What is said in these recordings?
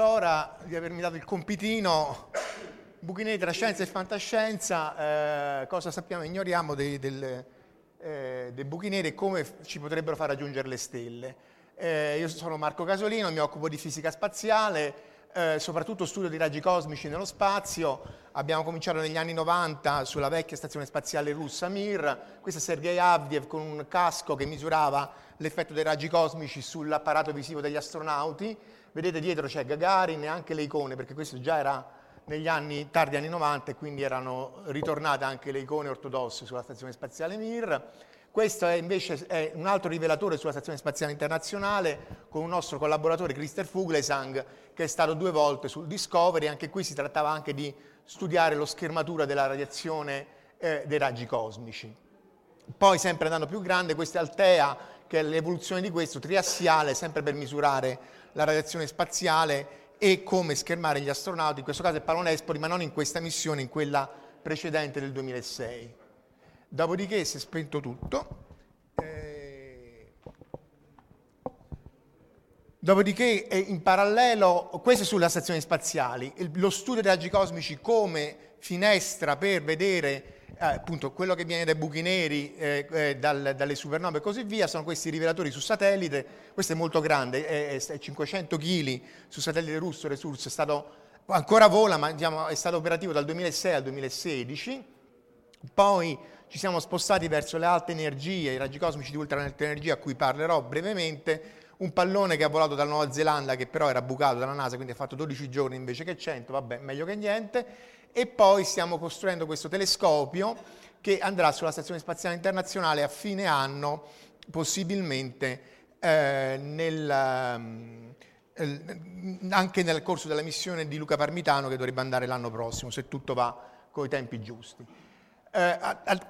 Flora di avermi dato il compitino Buchi tra scienza e fantascienza, eh, cosa sappiamo, ignoriamo dei, del, eh, dei buchi neri e come ci potrebbero far raggiungere le stelle. Eh, io sono Marco Casolino, mi occupo di fisica spaziale, eh, soprattutto studio di raggi cosmici nello spazio. Abbiamo cominciato negli anni 90 sulla vecchia stazione spaziale russa Mir. Questo è Sergei Avdiev con un casco che misurava l'effetto dei raggi cosmici sull'apparato visivo degli astronauti. Vedete dietro c'è Gagarin e anche le icone, perché questo già era negli anni, tardi anni 90 e quindi erano ritornate anche le icone ortodosse sulla Stazione Spaziale Mir. Questo è invece è un altro rivelatore sulla Stazione Spaziale Internazionale con un nostro collaboratore, Christer Fuglesang, che è stato due volte sul Discovery. Anche qui si trattava anche di studiare lo schermatura della radiazione eh, dei raggi cosmici. Poi, sempre andando più grande, questa è Altea, che è l'evoluzione di questo, triassiale, sempre per misurare la radiazione spaziale e come schermare gli astronauti, in questo caso è Palonespori, ma non in questa missione, in quella precedente del 2006. Dopodiché si è spento tutto. Eh, dopodiché eh, in parallelo, questo è sulle stazioni spaziali, lo studio dei raggi cosmici come finestra per vedere appunto quello che viene dai buchi neri, eh, eh, dal, dalle supernove e così via, sono questi rivelatori su satellite, questo è molto grande, è, è 500 kg su satellite russo, Resource, è stato, ancora vola, ma diciamo, è stato operativo dal 2006 al 2016, poi ci siamo spostati verso le alte energie, i raggi cosmici di ultra-alta energia a cui parlerò brevemente, un pallone che ha volato dalla Nuova Zelanda che però era bucato dalla NASA, quindi ha fatto 12 giorni invece che 100, vabbè, meglio che niente, e poi stiamo costruendo questo telescopio che andrà sulla Stazione Spaziale Internazionale a fine anno, possibilmente eh, nel, eh, anche nel corso della missione di Luca Parmitano che dovrebbe andare l'anno prossimo, se tutto va con i tempi giusti. Eh,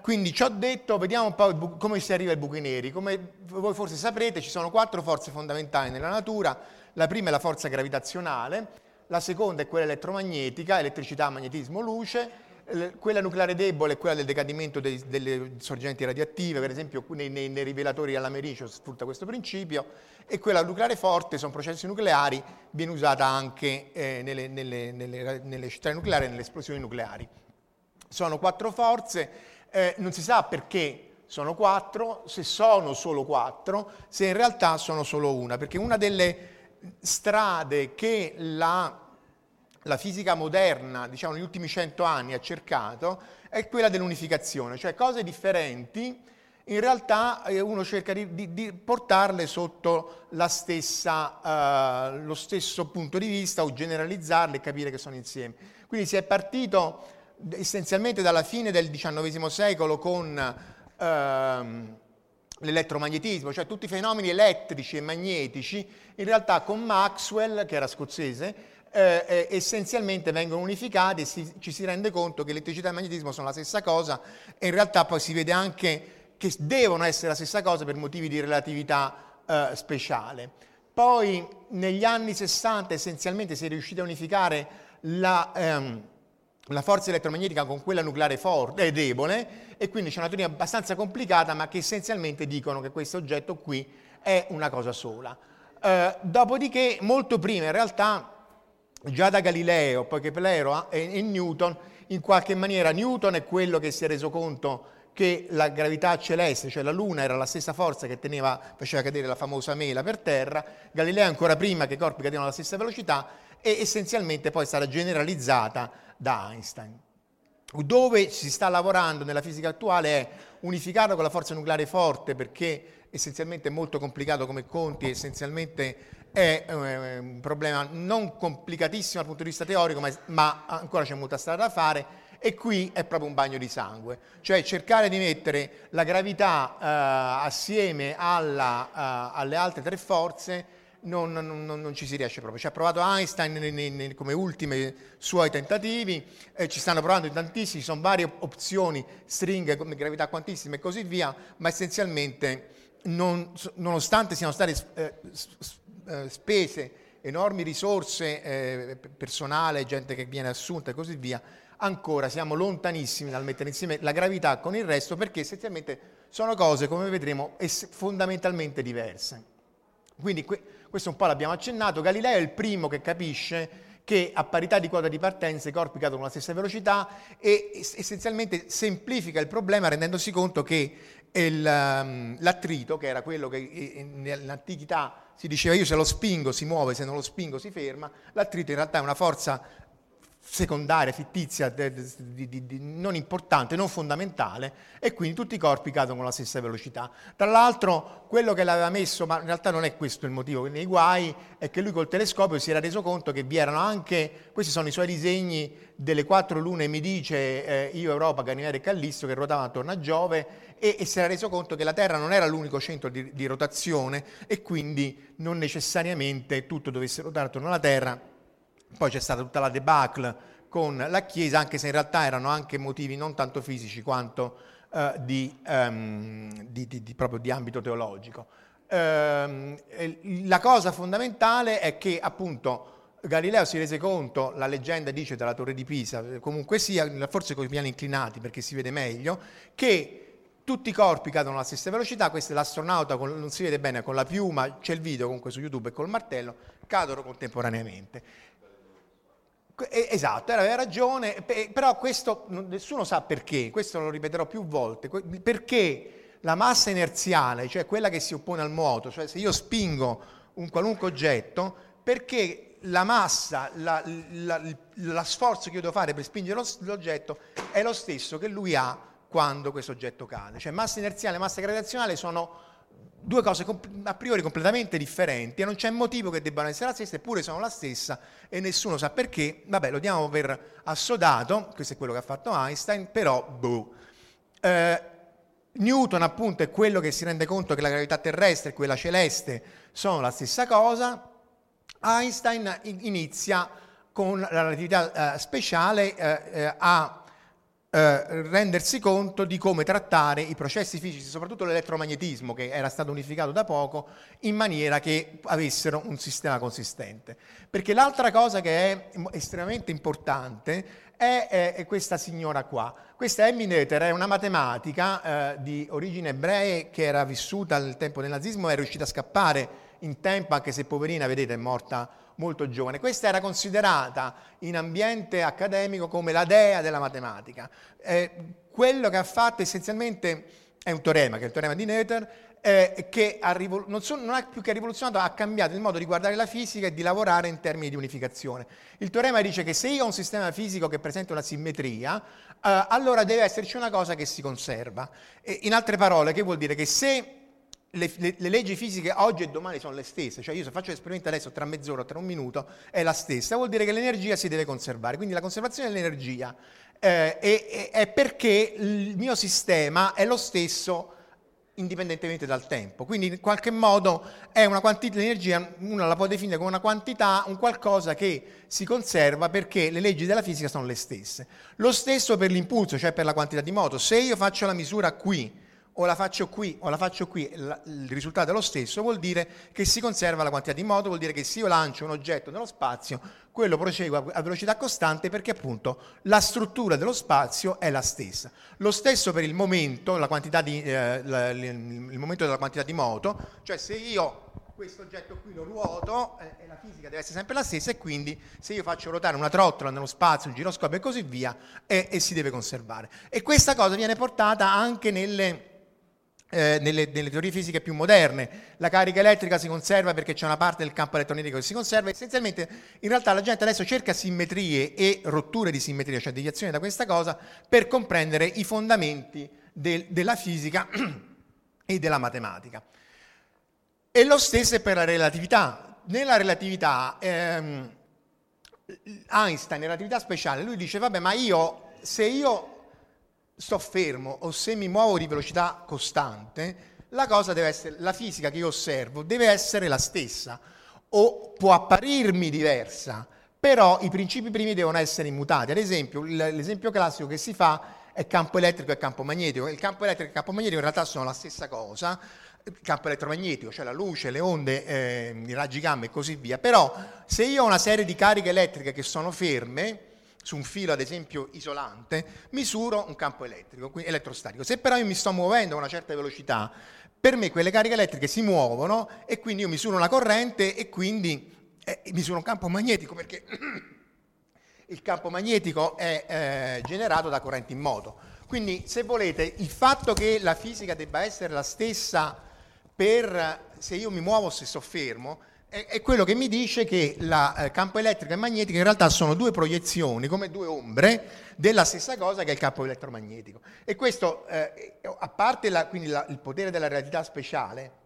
quindi ciò detto, vediamo un po' come si arriva ai buchi neri. Come voi forse saprete, ci sono quattro forze fondamentali nella natura. La prima è la forza gravitazionale, la seconda è quella elettromagnetica, elettricità, magnetismo, luce, quella nucleare debole è quella del decadimento dei, delle sorgenti radioattive, per esempio nei, nei, nei rivelatori all'americio sfrutta questo principio, e quella nucleare forte, sono processi nucleari, viene usata anche eh, nelle, nelle, nelle, nelle centrali nucleari e nelle esplosioni nucleari. Sono quattro forze, eh, non si sa perché sono quattro, se sono solo quattro, se in realtà sono solo una, perché una delle strade che la, la fisica moderna, diciamo negli ultimi cento anni, ha cercato è quella dell'unificazione, cioè cose differenti in realtà eh, uno cerca di, di, di portarle sotto stessa, uh, lo stesso punto di vista o generalizzarle e capire che sono insieme. Quindi si è partito essenzialmente dalla fine del XIX secolo con uh, l'elettromagnetismo, cioè tutti i fenomeni elettrici e magnetici, in realtà con Maxwell, che era scozzese, eh, eh, essenzialmente vengono unificati e si, ci si rende conto che elettricità e magnetismo sono la stessa cosa e in realtà poi si vede anche che devono essere la stessa cosa per motivi di relatività eh, speciale. Poi negli anni 60 essenzialmente si è riusciti a unificare la, ehm, la forza elettromagnetica con quella nucleare forte, eh, debole, e quindi c'è una teoria abbastanza complicata, ma che essenzialmente dicono che questo oggetto qui è una cosa sola. Eh, dopodiché, molto prima, in realtà, già da Galileo, poi Keplero e, e Newton, in qualche maniera Newton è quello che si è reso conto che la gravità celeste, cioè la Luna, era la stessa forza che teneva, faceva cadere la famosa mela per terra, Galileo ancora prima che i corpi cadevano alla stessa velocità e essenzialmente poi è stata generalizzata da Einstein. Dove si sta lavorando nella fisica attuale è unificarlo con la forza nucleare forte perché essenzialmente è molto complicato come conti, essenzialmente è eh, un problema non complicatissimo dal punto di vista teorico, ma, ma ancora c'è molta strada da fare e qui è proprio un bagno di sangue, cioè cercare di mettere la gravità eh, assieme alla, uh, alle altre tre forze non, non, non, ci si riesce proprio. Ci ha provato Einstein nei, nei, come ultimi suoi tentativi, eh, ci stanno provando in tantissimi, ci sono varie opzioni, stringhe, gravità quantissime e così via, ma essenzialmente nonostante siano state eh, eh, spese enormi risorse, eh, personale, gente che viene assunta e così via, ancora siamo lontanissimi dal mettere insieme la gravità con il resto perché essenzialmente sono cose, come vedremo, fondamentalmente diverse. Quindi questo un po' l'abbiamo accennato, Galileo è il primo che capisce che a parità di quota di partenza i corpi cadono alla stessa velocità e essenzialmente semplifica il problema rendendosi conto che il, um, l'attrito, che era quello che nell'antichità si diceva io se lo spingo si muove, se non lo spingo si ferma, l'attrito in realtà è una forza secondaria, fittizia, di, di, di, non importante, non fondamentale e quindi tutti i corpi cadono con la stessa velocità. Tra l'altro quello che l'aveva messo, ma in realtà non è questo il motivo nei guai, è che lui col telescopio si era reso conto che vi erano anche, questi sono i suoi disegni delle quattro lune, mi dice eh, Io, Europa, Ganimede e Callisto che ruotavano attorno a Giove e, e, si era reso conto che la Terra non era l'unico centro di, rotazione e quindi non necessariamente tutto dovesse ruotare attorno alla Terra poi c'è stata tutta la debacle con la Chiesa, anche se in realtà erano anche motivi non tanto fisici quanto uh, di, um, di, di, proprio di ambito teologico. Uh, la cosa fondamentale è che appunto Galileo si rese conto, la leggenda dice dalla torre di Pisa, comunque sia, forse con i piani inclinati perché si vede meglio, che tutti i corpi cadono alla stessa velocità, questo è l'astronauta, con, non si vede bene con la piuma, c'è il video comunque su YouTube e col martello, cadono contemporaneamente. Esatto, aveva ragione, però questo nessuno sa perché, questo lo ripeterò più volte, perché la massa inerziale, cioè quella che si oppone al moto, cioè se io spingo un qualunque oggetto, perché la massa, la, la, la sforzo che io devo fare per spingere l'oggetto è lo stesso che lui ha quando questo oggetto cade. Cioè massa inerziale e massa gravitazionale sono due cose a priori completamente differenti e non c'è motivo che debbano essere la stessa, eppure sono la stessa e nessuno sa perché. Vabbè, lo diamo per assodato, questo è quello che ha fatto Einstein, però boh. Eh, Newton appunto è quello che si rende conto che la gravità terrestre e quella celeste sono la stessa cosa, Einstein inizia con la relatività eh, speciale eh, eh, a eh, rendersi conto di come trattare i processi fisici, soprattutto l'elettromagnetismo che era stato unificato da poco, in maniera che avessero un sistema consistente. Perché l'altra cosa che è estremamente importante è, è, è questa signora qua. Questa Emmy Noether è una matematica eh, di origine ebrea che era vissuta al tempo del nazismo e è riuscita a scappare in tempo, anche se poverina, vedete, è morta molto giovane. Questa era considerata in ambiente accademico come la dea della matematica. Eh, quello che ha fatto essenzialmente è un teorema, che è il teorema di Noether, eh, che ha rivol- non, so, non, ha più che rivoluzionato, ha cambiato il modo di guardare la fisica e di lavorare in termini di unificazione. Il teorema dice che se io ho un sistema fisico che presenta una simmetria, eh, allora deve esserci una cosa che si conserva. E in altre parole, che vuol dire? Che se le, le, le, leggi fisiche oggi e domani sono le stesse, cioè io se faccio l'esperimento adesso tra mezz'ora o tra un minuto è la stessa, vuol dire che l'energia si deve conservare, quindi la conservazione dell'energia eh, è, è, perché il mio sistema è lo stesso indipendentemente dal tempo, quindi in qualche modo è una quantità di energia, uno la può definire come una quantità, un qualcosa che si conserva perché le leggi della fisica sono le stesse. Lo stesso per l'impulso, cioè per la quantità di moto, se io faccio la misura qui, o la faccio qui o la faccio qui, il risultato è lo stesso, vuol dire che si conserva la quantità di moto, vuol dire che se io lancio un oggetto nello spazio, quello prosegue a velocità costante perché appunto la struttura dello spazio è la stessa. Lo stesso per il momento, di, eh, il momento della quantità di moto, cioè se io questo oggetto qui lo ruoto eh, la fisica deve essere sempre la stessa e quindi se io faccio ruotare una trottola nello spazio, un giroscopio e così via, eh, e si deve conservare. E questa cosa viene portata anche nelle eh, nelle, nelle, teorie fisiche più moderne. La carica elettrica si conserva perché c'è una parte del campo elettromagnetico che si conserva. Essenzialmente, in realtà, la gente adesso cerca simmetrie e rotture di simmetria, cioè deviazioni da questa cosa, per comprendere i fondamenti del, della fisica e della matematica. E lo stesso è per la relatività. Nella relatività, ehm, Einstein, nella relatività speciale, lui dice, vabbè, ma io, se io sto fermo o se mi muovo di velocità costante, la cosa deve essere, la fisica che io osservo deve essere la stessa o può apparirmi diversa, però i principi primi devono essere immutati. Ad esempio, l'esempio classico che si fa è campo elettrico e campo magnetico. Il campo elettrico e il campo magnetico in realtà sono la stessa cosa, il campo elettromagnetico, cioè la luce, le onde, eh, i raggi gamma e così via. Però se io ho una serie di cariche elettriche che sono ferme, su un filo ad esempio isolante, misuro un campo elettrico, elettrostatico. Se però io mi sto muovendo a una certa velocità, per me quelle cariche elettriche si muovono e quindi io misuro una corrente e quindi eh, misuro un campo magnetico perché il campo magnetico è eh, generato da correnti in moto. Quindi se volete il fatto che la fisica debba essere la stessa per se io mi muovo o se sto fermo è, quello che mi dice che il eh, campo elettrico e magnetico in realtà sono due proiezioni, come due ombre, della stessa cosa che è il campo elettromagnetico. E questo, eh, a parte la, la, il potere della relatività speciale,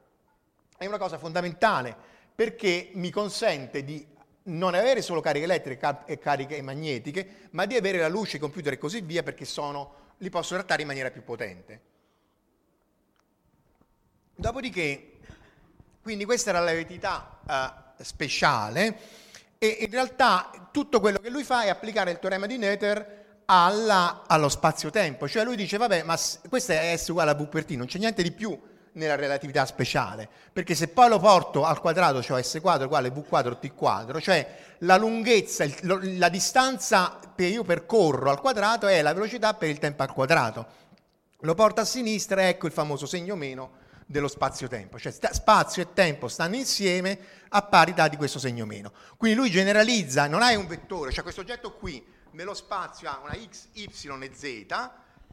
è una cosa fondamentale perché mi consente di non avere solo cariche elettriche e cariche magnetiche, ma di avere la luce, i computer e così via, perché sono, li posso trattare in maniera più potente. Dopodiché, quindi questa era la verità eh, speciale e in realtà tutto quello che lui fa è applicare il teorema di Noether alla, allo spazio-tempo, cioè lui dice vabbè ma questo è S uguale a V per T, non c'è niente di più nella relatività speciale, perché se poi lo porto al quadrato, cioè S quadro uguale V quadro T quadro, cioè la lunghezza, il, la distanza che io percorro al quadrato è la velocità per il tempo al quadrato. Lo porto a sinistra, ecco il famoso segno meno dello spazio-tempo, cioè spazio e tempo stanno insieme a parità di questo segno meno. Quindi lui generalizza, non hai un vettore, cioè questo oggetto qui nello spazio ha una x, y e z,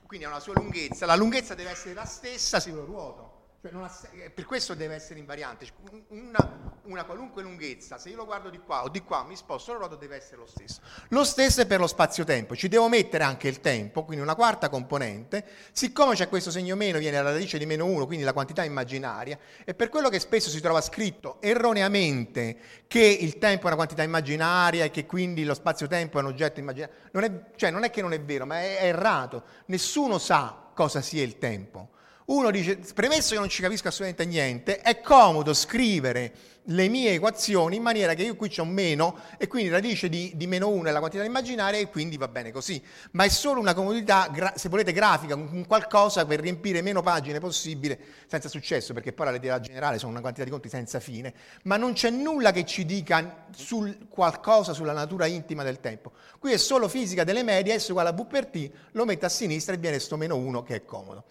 quindi ha una sua lunghezza, la lunghezza deve essere la stessa se lo ruoto. Cioè ha, eh, per questo deve essere invariante. Una, una, qualunque lunghezza, se io lo guardo di qua o di qua, mi sposto, il roto deve essere lo stesso. Lo stesso è per lo spazio-tempo. Ci devo mettere anche il tempo, quindi una quarta componente. Siccome c'è questo segno meno, viene alla radice di meno 1, quindi la quantità immaginaria, e per quello che spesso si trova scritto erroneamente che il tempo è una quantità immaginaria e che quindi lo spazio-tempo è un oggetto immaginario. Non è, cioè non è che non è vero, ma è, è errato. Nessuno sa cosa sia il tempo. Uno dice, premesso che non ci capisco assolutamente niente, è comodo scrivere le mie equazioni in maniera che io qui c'ho meno e quindi radice di, di, meno 1 è la quantità immaginaria e quindi va bene così. Ma è solo una comodità, gra- se volete, grafica, un qualcosa per riempire meno pagine possibile senza successo, perché poi la lettera generale sono una quantità di conti senza fine, ma non c'è nulla che ci dica sul qualcosa sulla natura intima del tempo. Qui è solo fisica delle medie, S uguale a V per T, lo metto a sinistra e viene sto meno 1 che è comodo.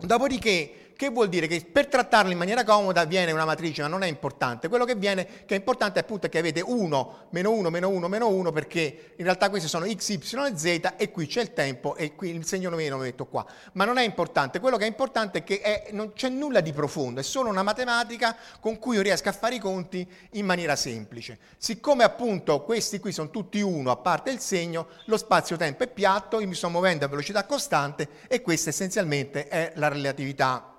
Dopodiché che vuol dire che per trattarlo in maniera comoda viene una matrice, ma non è importante. Quello che viene, che è importante appunto è che avete 1, meno 1, meno 1, meno 1, perché in realtà questi sono x, y e z e qui c'è il tempo e qui il segno meno lo metto qua. Ma non è importante, quello che è importante è che è, non c'è nulla di profondo, è solo una matematica con cui io riesco a fare i conti in maniera semplice. Siccome appunto questi qui sono tutti 1 a parte il segno, lo spazio-tempo è piatto, io mi sto muovendo a velocità costante e questa essenzialmente è la relatività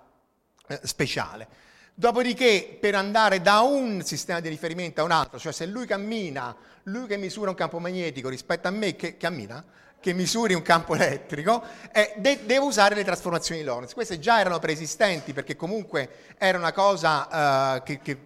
eh, speciale. Dopodiché, per andare da un sistema di riferimento a un altro, cioè se lui cammina, lui che misura un campo magnetico rispetto a me che cammina, che misuri un campo elettrico, eh, de- devo usare le trasformazioni di Lorentz. Queste già erano preesistenti perché comunque era una cosa uh, che, che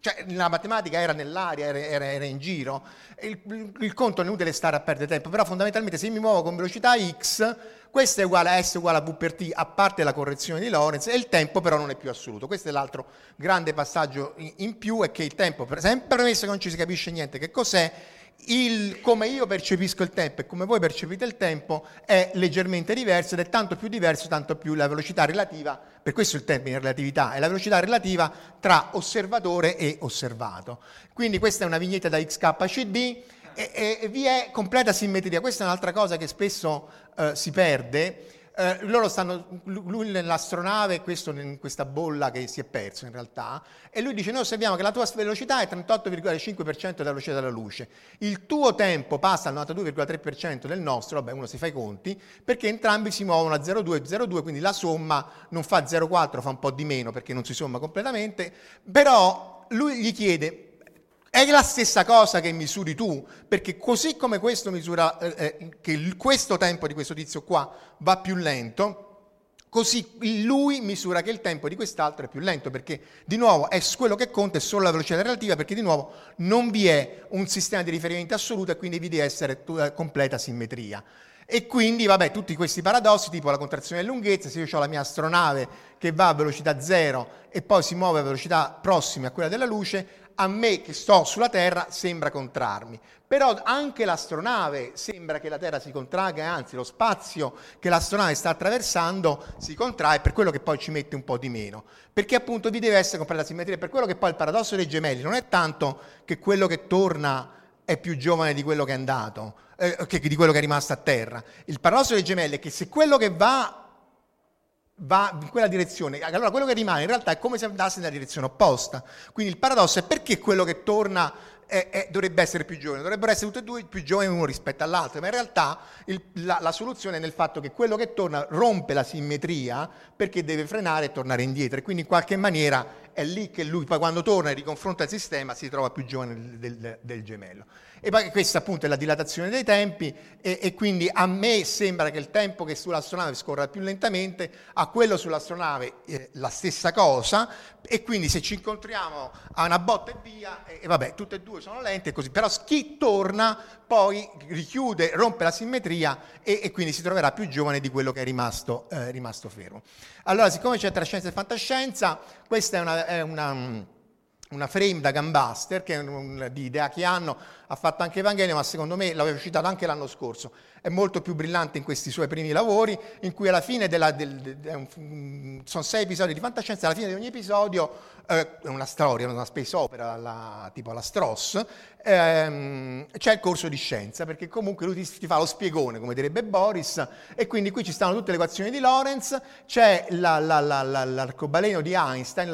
cioè, la matematica era nell'aria, era, era, era in giro. Il, il, conto è inutile stare a perdere tempo, però fondamentalmente se mi muovo con velocità x questo è uguale a S uguale a V per T, a parte la correzione di Lorentz, e il tempo però non è più assoluto. Questo è l'altro grande passaggio in più, è che il tempo, sempre premesso che non ci si capisce niente che cos'è, il, come io percepisco il tempo e come voi percepite il tempo è leggermente diverso ed è tanto più diverso tanto più la velocità relativa, per questo il termine relatività, è la velocità relativa tra osservatore e osservato. Quindi questa è una vignetta da XKCD e, e vi è completa simmetria. Questa è un'altra cosa che spesso eh, si perde. Eh, loro stanno, lui nell'astronave, questo in questa bolla che si è perso in realtà, e lui dice: Noi osserviamo che la tua velocità è 38,5% della velocità della luce. Il tuo tempo passa al 92,3% del nostro, vabbè, uno si fa i conti, perché entrambi si muovono a 0,2 e 0,2, quindi la somma non fa 0,4, fa un po' di meno perché non si somma completamente, però lui gli chiede è la stessa cosa che misuri tu, perché così come questo misura eh, eh che questo tempo di questo tizio qua va più lento, così lui misura che il tempo di quest'altro è più lento, perché di nuovo è quello che conta è solo la velocità relativa, perché di nuovo non vi è un sistema di riferimento assoluto e quindi vi deve essere completa simmetria. E quindi, vabbè, tutti questi paradossi, tipo la contrazione di lunghezza, se io ho la mia astronave che va a velocità zero e poi si muove a velocità prossime a quella della luce, a me che sto sulla Terra sembra contrarmi. Però anche l'astronave sembra che la Terra si contragga, anzi lo spazio che l'astronave sta attraversando si contrae, per quello che poi ci mette un po' di meno. Perché appunto vi deve essere completa simmetria, per quello che poi il paradosso dei gemelli non è tanto che quello che torna è più giovane di quello che è andato, eh, che, di quello che è rimasto a terra. Il paradosso dei gemelli è che se quello che va va in quella direzione, allora quello che rimane in realtà è come se andasse nella direzione opposta. Quindi il paradosso è perché quello che torna è, è, dovrebbe essere più giovane, dovrebbero essere tutti e due più giovani uno rispetto all'altro, ma in realtà il, la, la, soluzione è nel fatto che quello che torna rompe la simmetria perché deve frenare e tornare indietro e quindi in qualche maniera è lì che lui poi quando torna e riconfronta il sistema si trova più giovane del, del, del gemello. E poi questa appunto è la dilatazione dei tempi e, e, quindi a me sembra che il tempo che sull'astronave scorra più lentamente, a quello sull'astronave eh, la stessa cosa e quindi se ci incontriamo a una botta e via, e, e vabbè, tutte e due sono lente e così, però chi torna poi richiude, rompe la simmetria e, e quindi si troverà più giovane di quello che è rimasto, eh, rimasto fermo. Allora, siccome c'è tra scienza e fantascienza, questa è una, è una una frame da Gambaster, che è un, di idea che hanno, ha fatto anche Evangelio, ma secondo me l'avevo citato anche l'anno scorso. È molto più brillante in questi suoi primi lavori, in cui alla fine della, del, del, del, sono sei episodi di fantascienza, alla fine di ogni episodio eh, una storia, una space opera la, tipo la Stross, ehm, c'è il corso di scienza, perché comunque lui ti, ti, fa lo spiegone, come direbbe Boris, e quindi qui ci stanno tutte le equazioni di Lorenz, c'è la, la, l'arcobaleno di Einstein,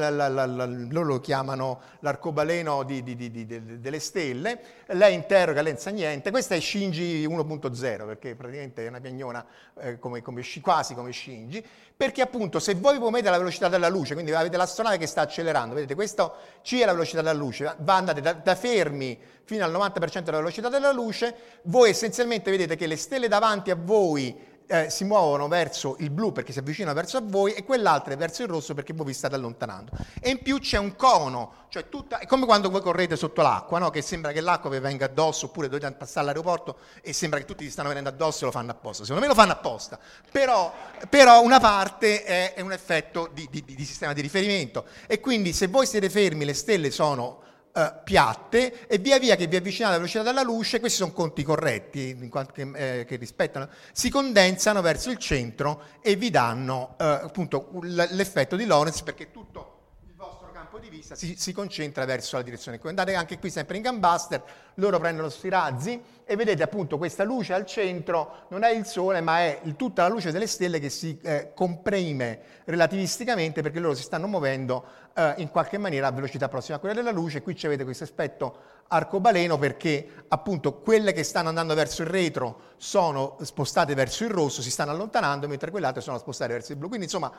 loro lo chiamano l'arcobaleno di, di, di, delle stelle, lei interroga, lei sa niente, questa è Shinji 1.0, perché praticamente è una piagnona eh, come, come, quasi come Shinji, perché appunto se voi muovete alla velocità della luce, quindi avete l'astronave che sta accelerando, vedete questo C è la velocità della luce, va andate da, da fermi fino al 90% della velocità della luce, voi essenzialmente vedete che le stelle davanti a voi eh, si muovono verso il blu perché si avvicinano verso voi e quell'altra verso il rosso perché voi vi state allontanando. E in più c'è un cono, cioè tutta, è come quando voi correte sotto l'acqua, no? che sembra che l'acqua vi venga addosso oppure dovete passare all'aeroporto e sembra che tutti vi stanno venendo addosso e lo fanno apposta. Secondo me lo fanno apposta, però, però una parte è, è un effetto di, di, di sistema di riferimento e quindi se voi siete fermi le stelle sono eh, piatte e via via che vi avvicinate alla velocità della luce, questi sono conti corretti che, eh, che, rispettano, si condensano verso il centro e vi danno eh, appunto l'effetto di Lorentz perché tutto di vista si, si concentra verso la direzione. Andate anche qui sempre in Gambuster, loro prendono questi razzi e vedete appunto questa luce al centro non è il Sole ma è tutta la luce delle stelle che si eh, comprime relativisticamente perché loro si stanno muovendo eh, in qualche maniera a velocità prossima a quella della luce. Qui avete questo aspetto arcobaleno perché appunto quelle che stanno andando verso il retro sono spostate verso il rosso, si stanno allontanando, mentre quelle altre sono spostate verso il blu. Quindi insomma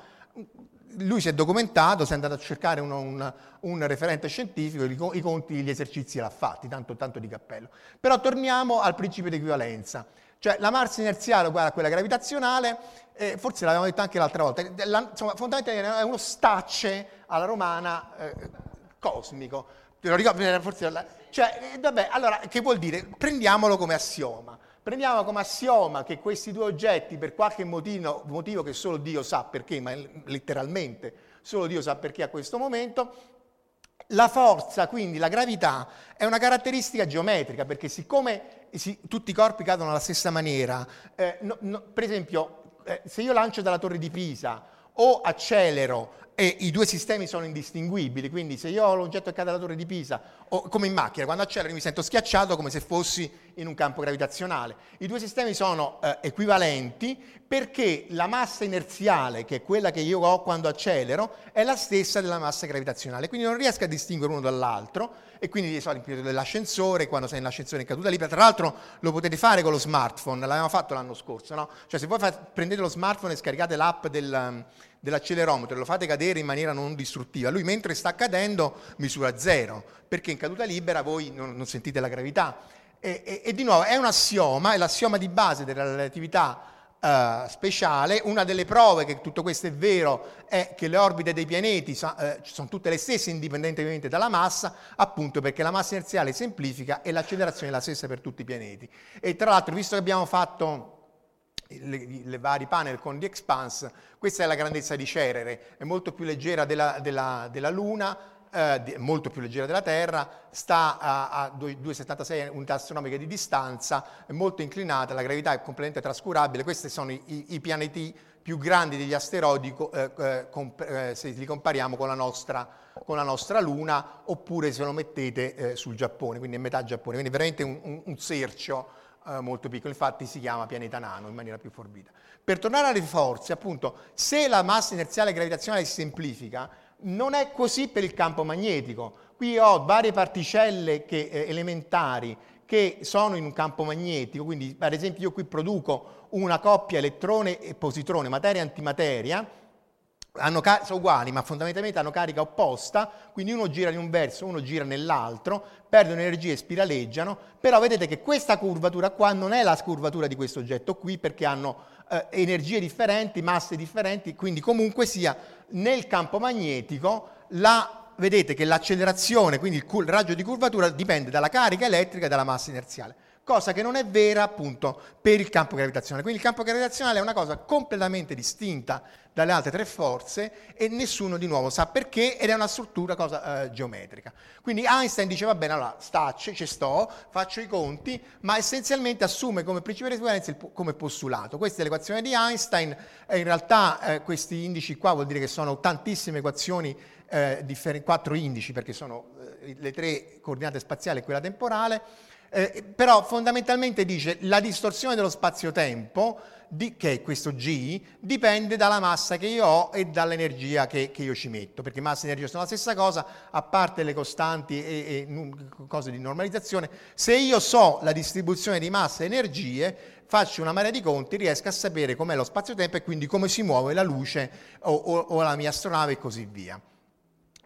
lui si è documentato, si è andato a cercare uno, un, un, referente scientifico, i, conti, gli esercizi l'ha fatti, tanto, tanto di cappello. Però torniamo al principio di equivalenza. Cioè la massa inerziale uguale a quella gravitazionale, eh, forse l'avevamo detto anche l'altra volta, la, insomma, fondamentalmente è uno stacce alla romana eh, cosmico. Te lo ricordo, forse, cioè, eh, vabbè, allora, che vuol dire? Prendiamolo come assioma. Prendiamo come assioma che questi due oggetti, per qualche motivo, motivo che solo Dio sa perché, ma letteralmente solo Dio sa perché a questo momento, la forza, quindi la gravità, è una caratteristica geometrica, perché siccome si, tutti i corpi cadono alla stessa maniera, eh, no, no, per esempio, eh, se io lancio dalla torre di Pisa o accelero e i due sistemi sono indistinguibili, quindi se io ho l'oggetto che cade dalla torre di Pisa, o come in macchina, quando accelero mi sento schiacciato come se fossi in un campo gravitazionale. I due sistemi sono eh, equivalenti perché la massa inerziale, che è quella che io ho quando accelero, è la stessa della massa gravitazionale, quindi non riesco a distinguere uno dall'altro e quindi so, dell'ascensore, quando sei nell'ascensore in caduta libera, tra l'altro lo potete fare con lo smartphone, l'avevamo fatto l'anno scorso, no? Cioè se voi fa, prendete lo smartphone e scaricate l'app del dell'accelerometro e lo fate cadere in maniera non distruttiva, lui mentre sta cadendo misura zero, perché in caduta libera voi non, non sentite la gravità. E, e, e, di nuovo è un assioma, è l'assioma di base della relatività Uh, speciale. Una delle prove che tutto questo è vero è che le orbite dei pianeti so, uh, sono tutte le stesse indipendentemente dalla massa, appunto perché la massa inerziale semplifica e l'accelerazione è la stessa per tutti i pianeti. E tra l'altro, visto che abbiamo fatto le, le, vari panel con The Expanse, questa è la grandezza di Cerere, è molto più leggera della, della, della Luna, eh, molto più leggera della Terra, sta a, a 2,76 unità astronomiche di distanza, è molto inclinata, la gravità è completamente trascurabile, questi sono i, i, pianeti più grandi degli asteroidi eh, eh, comp- eh, se li compariamo con la, nostra, con la, nostra, Luna, oppure se lo mettete eh, sul Giappone, quindi è metà Giappone, quindi veramente un, un, un sercio eh, molto piccolo, infatti si chiama pianeta nano in maniera più forbita. Per tornare alle forze, appunto, se la massa inerziale gravitazionale si semplifica, non è così per il campo magnetico. Qui ho varie particelle che, eh, elementari che sono in un campo magnetico, quindi ad esempio io qui produco una coppia elettrone e positrone, materia e antimateria, car- sono uguali ma fondamentalmente hanno carica opposta, quindi uno gira in un verso, uno gira nell'altro, perdono energia e spiraleggiano, però vedete che questa curvatura qua non è la curvatura di questo oggetto qui perché hanno eh, energie differenti, masse differenti, quindi comunque sia nel campo magnetico la, vedete che l'accelerazione, quindi il, il raggio di curvatura dipende dalla carica elettrica e dalla massa inerziale cosa che non è vera appunto per il campo gravitazionale. Quindi il campo gravitazionale è una cosa completamente distinta dalle altre tre forze e nessuno di nuovo sa perché ed è una struttura cosa, eh, geometrica. Quindi Einstein dice va bene, allora stacce, ci sto, faccio i conti, ma essenzialmente assume come principio di equivalenza come postulato. Questa è l'equazione di Einstein, e in realtà eh, questi indici qua vuol dire che sono tantissime equazioni, eh, differ- quattro indici perché sono eh, le tre coordinate spaziali e quella temporale, eh, però fondamentalmente dice la distorsione dello spazio-tempo, di, che è questo G, dipende dalla massa che io ho e dall'energia che, che, io ci metto, perché massa e energia sono la stessa cosa, a parte le costanti e, e cose di normalizzazione. Se io so la distribuzione di massa e energie, faccio una marea di conti, riesco a sapere com'è lo spazio-tempo e quindi come si muove la luce o, o, o la mia astronave e così via.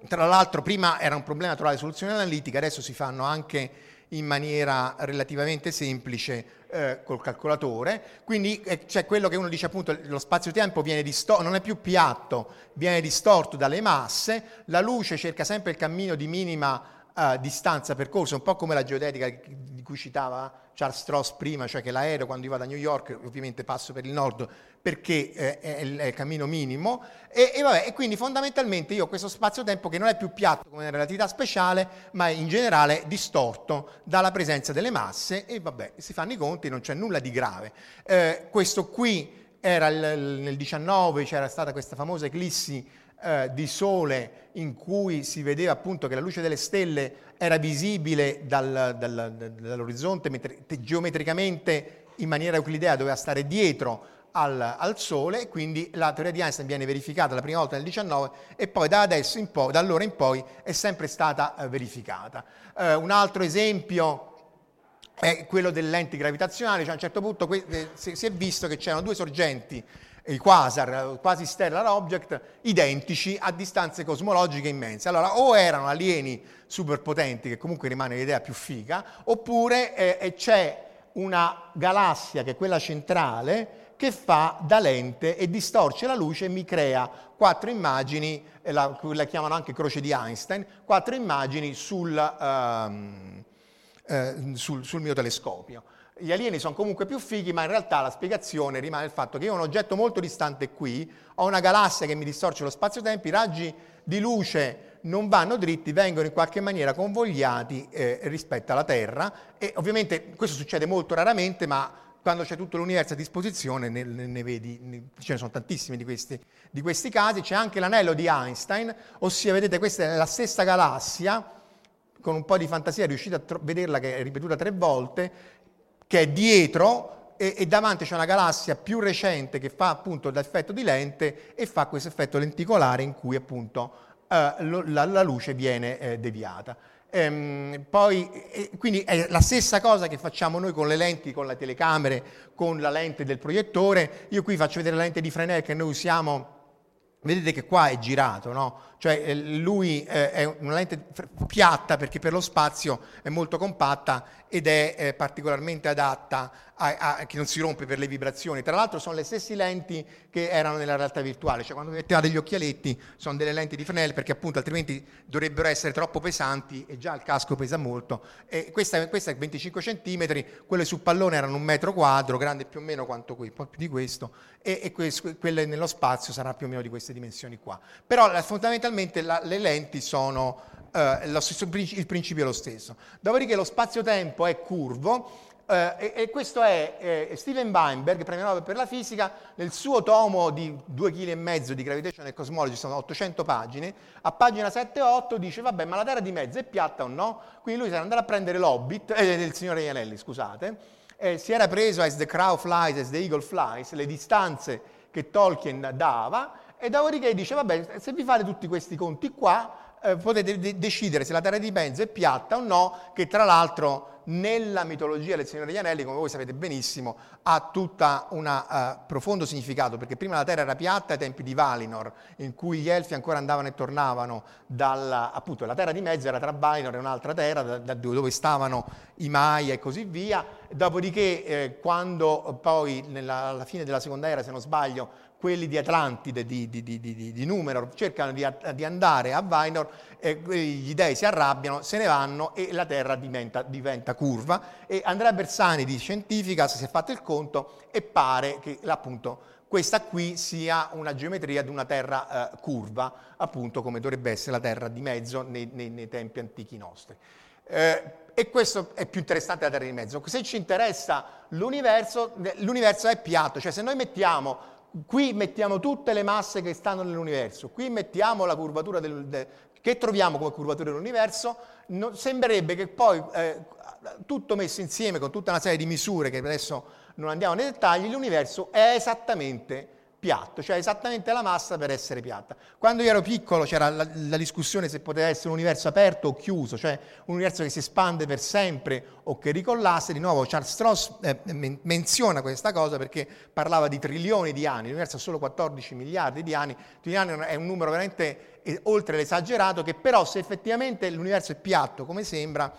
Tra l'altro prima era un problema trovare soluzioni analitiche, adesso si fanno anche in maniera relativamente semplice eh, col calcolatore. Quindi eh, c'è quello che uno dice appunto lo spazio-tempo viene distorto, non è più piatto, viene distorto dalle masse, la luce cerca sempre il cammino di minima uh, distanza percorsa, un po' come la geodetica di cui citava Charles Strauss prima, cioè che l'aereo quando io vado a New York ovviamente passo per il nord perché eh, è, il, è, il, cammino minimo e, e, vabbè, e, quindi fondamentalmente io ho questo spazio-tempo che non è più piatto come relatività speciale ma è in generale distorto dalla presenza delle masse e vabbè si fanno i conti non c'è nulla di grave. Eh, questo qui era il, nel 19 c'era stata questa famosa eclissi eh, di sole in cui si vedeva appunto che la luce delle stelle era visibile dal, dal, dall'orizzonte metri- geometricamente in maniera euclidea, doveva stare dietro al, al, Sole, quindi la teoria di Einstein viene verificata la prima volta nel 19 e poi da, adesso in poi, da allora in poi è sempre stata eh, verificata. Eh, un altro esempio è quello delle lenti gravitazionali, cioè a un certo punto que- eh, si, si è visto che c'erano due sorgenti i quasar, quasi stellar object, identici a distanze cosmologiche immense. Allora, o erano alieni superpotenti, che comunque rimane l'idea più figa, oppure eh, c'è una galassia, che è quella centrale, che fa da lente e distorce la luce e mi crea quattro immagini, la, la chiamano anche croce di Einstein, quattro immagini sul, um, eh, sul, sul mio telescopio gli alieni sono comunque più fighi, ma in realtà la spiegazione rimane il fatto che io ho un oggetto molto distante qui, ho una galassia che mi distorce lo spazio-tempo, i raggi di luce non vanno dritti, vengono in qualche maniera convogliati eh, rispetto alla Terra. E ovviamente questo succede molto raramente, ma quando c'è tutto l'universo a disposizione ne, ne vedi, ne, ce ne sono tantissimi di questi, di questi casi, c'è anche l'anello di Einstein, ossia vedete questa è la stessa galassia, con un po' di fantasia riuscite a tro- vederla che è ripetuta tre volte, che è dietro e, e davanti c'è una galassia più recente che fa appunto l'effetto di lente e fa questo effetto lenticolare in cui appunto eh, la, la, luce viene eh, deviata. Ehm, poi, eh, quindi è la stessa cosa che facciamo noi con le lenti, con le telecamere, con la lente del proiettore. Io qui faccio vedere la lente di Fresnel che noi usiamo Vedete che qua è girato, no? Cioè eh, lui eh, è una lente piatta perché per lo spazio è molto compatta ed è eh, particolarmente adatta a, a, che non si rompe per le vibrazioni. Tra l'altro sono le stesse lenti che erano nella realtà virtuale, cioè quando mettevate gli occhialetti sono delle lenti di Fresnel perché appunto altrimenti dovrebbero essere troppo pesanti e già il casco pesa molto. E questa, questa è 25 cm, quelle sul pallone erano un metro quadro, grande più o meno quanto qui, un po' più di questo, e, e questo, quelle nello spazio sarà più o meno di queste dimensioni qua. Però fondamentalmente la, le lenti sono eh, lo stesso, il principio è lo stesso. Dopodiché lo spazio-tempo è curvo eh, e, e, questo è eh, Steven Weinberg, premio Nobel per la fisica, nel suo tomo di 2,5 kg di Gravitation and Cosmology, sono 800 pagine, a pagina 7 e 8 dice, vabbè, ma la Terra di mezzo è piatta o no? Quindi lui si era andato a prendere l'Hobbit, eh, il signore Ianelli, scusate, eh, si era preso as the crow flies, as the eagle flies, le distanze che Tolkien dava, e dopodiché dice, vabbè, se vi fate tutti questi conti qua, eh, potete de- decidere se la terra di mezzo è piatta o no, che tra l'altro nella mitologia del Signore degli Anelli, come voi sapete benissimo, ha tutto un uh, profondo significato, perché prima la terra era piatta ai tempi di Valinor, in cui gli elfi ancora andavano e tornavano dalla, appunto, la terra di mezzo era tra Valinor e un'altra terra, da, da dove stavano i Maya e così via, dopodiché eh, quando poi nella, alla fine della seconda era, se non sbaglio, quelli di Atlantide, di, di, di, di Numenor, cercano di, andare a Vainor, eh, gli dei si arrabbiano, se ne vanno e la terra diventa, diventa curva. E Andrea Bersani di Scientifica si è fatto il conto e pare che appunto questa qui sia una geometria di una terra eh, curva, appunto come dovrebbe essere la terra di mezzo nei, nei, nei tempi antichi nostri. Eh, e questo è più interessante la terra di mezzo. Se ci interessa l'universo, l'universo è piatto, cioè se noi mettiamo qui mettiamo tutte le masse che stanno nell'universo, qui mettiamo la curvatura del, de, che troviamo come curvatura dell'universo, no, sembrerebbe che poi eh, tutto messo insieme con tutta una serie di misure che adesso non andiamo nei dettagli, l'universo è esattamente piatto, cioè esattamente la massa per essere piatta. Quando io ero piccolo c'era la, la, discussione se poteva essere un universo aperto o chiuso, cioè un universo che si espande per sempre o che ricollasse. Di nuovo Charles Strauss eh, men- menziona questa cosa perché parlava di trilioni di anni, l'universo ha solo 14 miliardi di anni, anni è un numero veramente eh, oltre l'esagerato che però se effettivamente l'universo è piatto come sembra,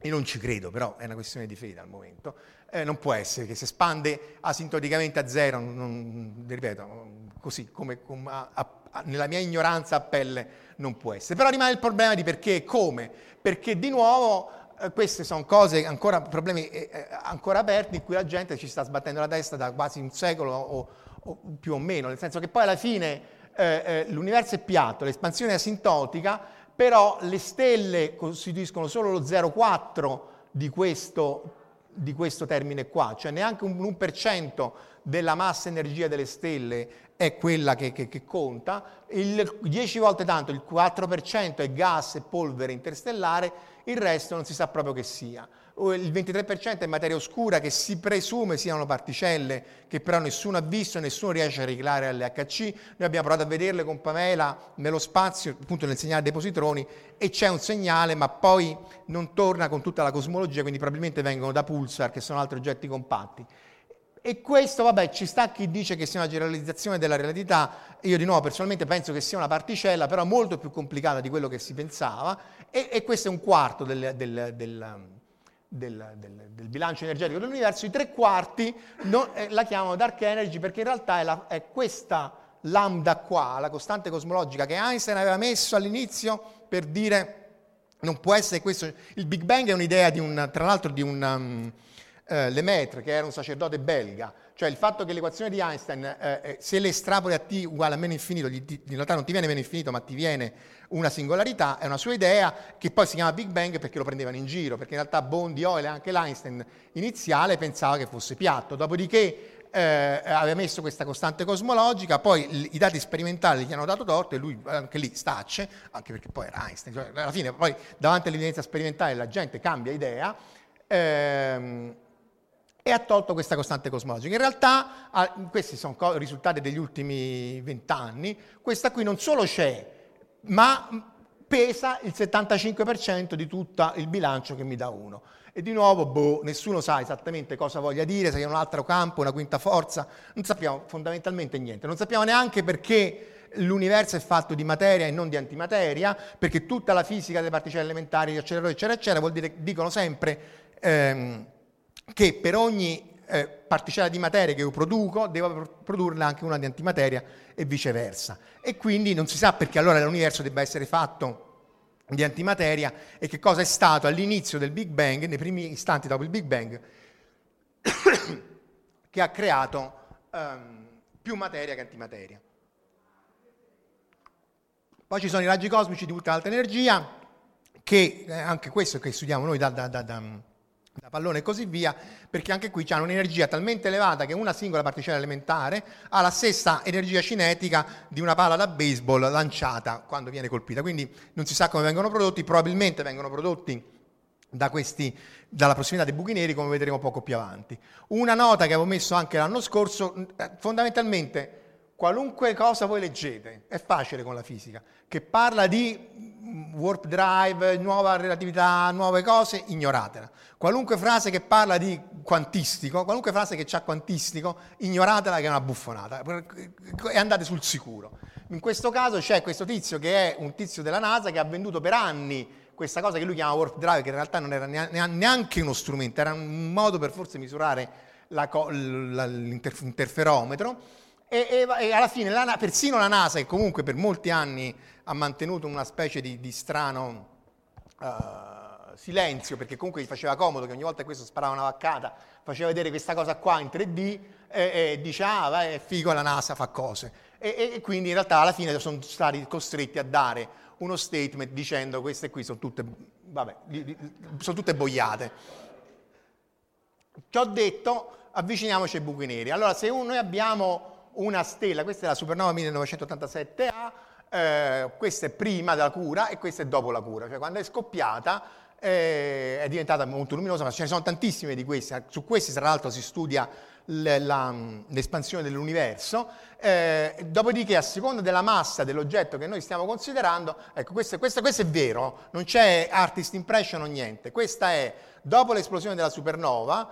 io non ci credo, però è una questione di fede al momento, eh, non può essere che si espande asintoticamente a zero, non, ripeto, così come, come a, a, nella mia ignoranza a pelle non può essere. Però rimane il problema di perché e come, perché di nuovo eh, queste sono cose, ancora, problemi eh, eh, ancora aperti in cui la gente ci sta sbattendo la testa da quasi un secolo o, o più o meno, nel senso che poi alla fine eh, l'universo è piatto, l'espansione è asintotica, però le stelle costituiscono solo lo 0,4 di questo, di questo termine qua, cioè neanche un 1% della massa energia delle stelle è quella che, che, che, conta, il 10 volte tanto, il 4% è gas e polvere interstellare, il resto non si sa proprio che sia il 23% è materia oscura che si presume siano particelle che però nessuno ha visto nessuno riesce a riciclare all'HC. Noi abbiamo provato a vederle con Pamela nello spazio, appunto nel segnale dei positroni, e c'è un segnale, ma poi non torna con tutta la cosmologia, quindi probabilmente vengono da pulsar, che sono altri oggetti compatti. E questo, vabbè, ci sta chi dice che sia una generalizzazione della relatività, io di nuovo personalmente penso che sia una particella, però molto più complicata di quello che si pensava, e, e questo è un quarto del, del, del del, del, del, bilancio energetico dell'universo, i tre quarti non, eh, la chiamano dark energy perché in realtà è, la, è, questa lambda qua, la costante cosmologica che Einstein aveva messo all'inizio per dire non può essere questo. Il Big Bang è un'idea di un, tra l'altro di un um, uh, Lemaitre che era un sacerdote belga cioè il fatto che l'equazione di Einstein, eh, eh, se le estrapoli a t uguale a meno infinito, in realtà non ti viene meno infinito, ma ti viene una singolarità, è una sua idea, che poi si chiama Big Bang perché lo prendevano in giro, perché in realtà Bondi, Euler e anche l'Einstein iniziale pensava che fosse piatto. Dopodiché eh, aveva messo questa costante cosmologica, poi i dati sperimentali gli hanno dato torto e lui anche lì stacce, anche perché poi era Einstein, cioè, alla fine poi davanti all'evidenza sperimentale la gente cambia idea. Ehm, e ha tolto questa costante cosmologica. In realtà, questi sono risultati degli ultimi vent'anni, questa qui non solo c'è, ma pesa il 75% di tutto il bilancio che mi dà uno. E di nuovo, boh, nessuno sa esattamente cosa voglia dire, se è un altro campo, una quinta forza, non sappiamo fondamentalmente niente. Non sappiamo neanche perché l'universo è fatto di materia e non di antimateria, perché tutta la fisica delle particelle elementari, acceleratori, eccetera, eccetera, vuol dire, dicono sempre... Ehm, che per ogni eh, particella di materia che io produco devo produrne anche una di antimateria e viceversa. E quindi non si sa perché allora l'universo debba essere fatto di antimateria e che cosa è stato all'inizio del Big Bang, nei primi istanti dopo il Big Bang, che ha creato um, più materia che antimateria. Poi ci sono i raggi cosmici di ultra alta energia, che eh, anche questo che studiamo noi da, da, da, da da pallone e così via, perché anche qui hanno un'energia talmente elevata che una singola particella elementare ha la stessa energia cinetica di una palla da baseball lanciata quando viene colpita. Quindi non si sa come vengono prodotti, probabilmente vengono prodotti da questi, dalla prossimità dei buchi neri, come vedremo poco più avanti. Una nota che avevo messo anche l'anno scorso, eh, fondamentalmente qualunque cosa voi leggete, è facile con la fisica, che parla di warp drive, nuova relatività, nuove cose, ignoratela. Qualunque frase che parla di quantistico, qualunque frase che c'ha quantistico, ignoratela che è una buffonata e andate sul sicuro. In questo caso c'è questo tizio che è un tizio della NASA che ha venduto per anni questa cosa che lui chiama warp drive, che in realtà non era neanche uno strumento, era un modo per forse misurare la, l'interferometro. E, e, e, alla fine la, persino la NASA, che comunque per molti anni ha mantenuto una specie di, di strano uh, silenzio, perché comunque gli faceva comodo che ogni volta che questo sparava una vaccata faceva vedere questa cosa qua in 3D e, e diceva, ah, vai, è figo, la NASA fa cose. E, e, quindi in realtà alla fine sono stati costretti a dare uno statement dicendo queste qui sono tutte, vabbè, sono tutte boiate. Ci ho detto, avviciniamoci ai buchi neri. Allora, se noi abbiamo una stella, questa è la supernova 1987A, eh, questa è prima della cura e questa è dopo la cura, cioè quando è scoppiata eh, è diventata molto luminosa, ma ce ne sono tantissime di queste, su queste tra l'altro si studia l'espansione dell'universo, eh, dopodiché a seconda della massa dell'oggetto che noi stiamo considerando, ecco questo, questo, questo, è vero, non c'è artist impression o niente, questa è dopo l'esplosione della supernova,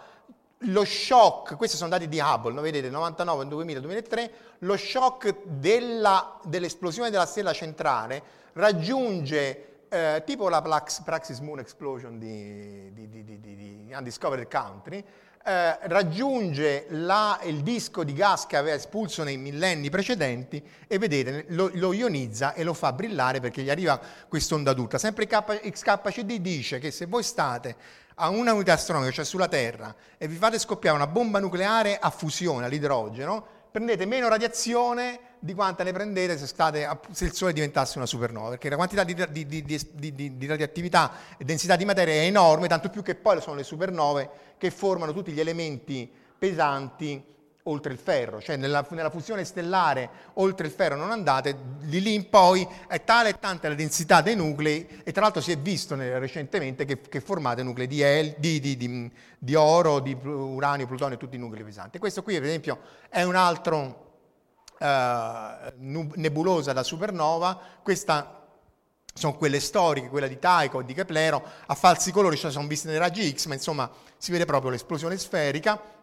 lo shock, questi sono dati di Hubble, no? vedete 99, 2000, 2003, lo shock della, dell'esplosione della stella centrale raggiunge eh, tipo la Praxis Moon Explosion di, di, di, di Undiscovered Country, eh, raggiunge la, il disco di gas che aveva espulso nei millenni precedenti e vedete lo, lo ionizza e lo fa brillare perché gli arriva quest'onda tutta. Sempre XKCD dice che se voi state a una unità astronomica, cioè sulla Terra, e vi fate scoppiare una bomba nucleare a fusione, all'idrogeno, prendete meno radiazione di quanta ne prendete se, state, se, il Sole diventasse una supernova, perché la quantità di, di, di, di, radioattività e densità di materia è enorme, tanto più che poi sono le supernove che formano tutti gli elementi pesanti oltre il ferro, cioè nella, nella, fusione stellare oltre il ferro non andate, di lì in poi è tale e tanta la densità dei nuclei e tra l'altro si è visto recentemente che, che formate nuclei di, el, di, di, di, oro, di uranio, plutonio, tutti i nuclei pesanti. Questo qui per esempio è un altro eh, nebulosa da supernova, questa sono quelle storiche, quella di Tycho e di Keplero, a falsi colori, cioè sono viste nei raggi X, ma insomma si vede proprio l'esplosione sferica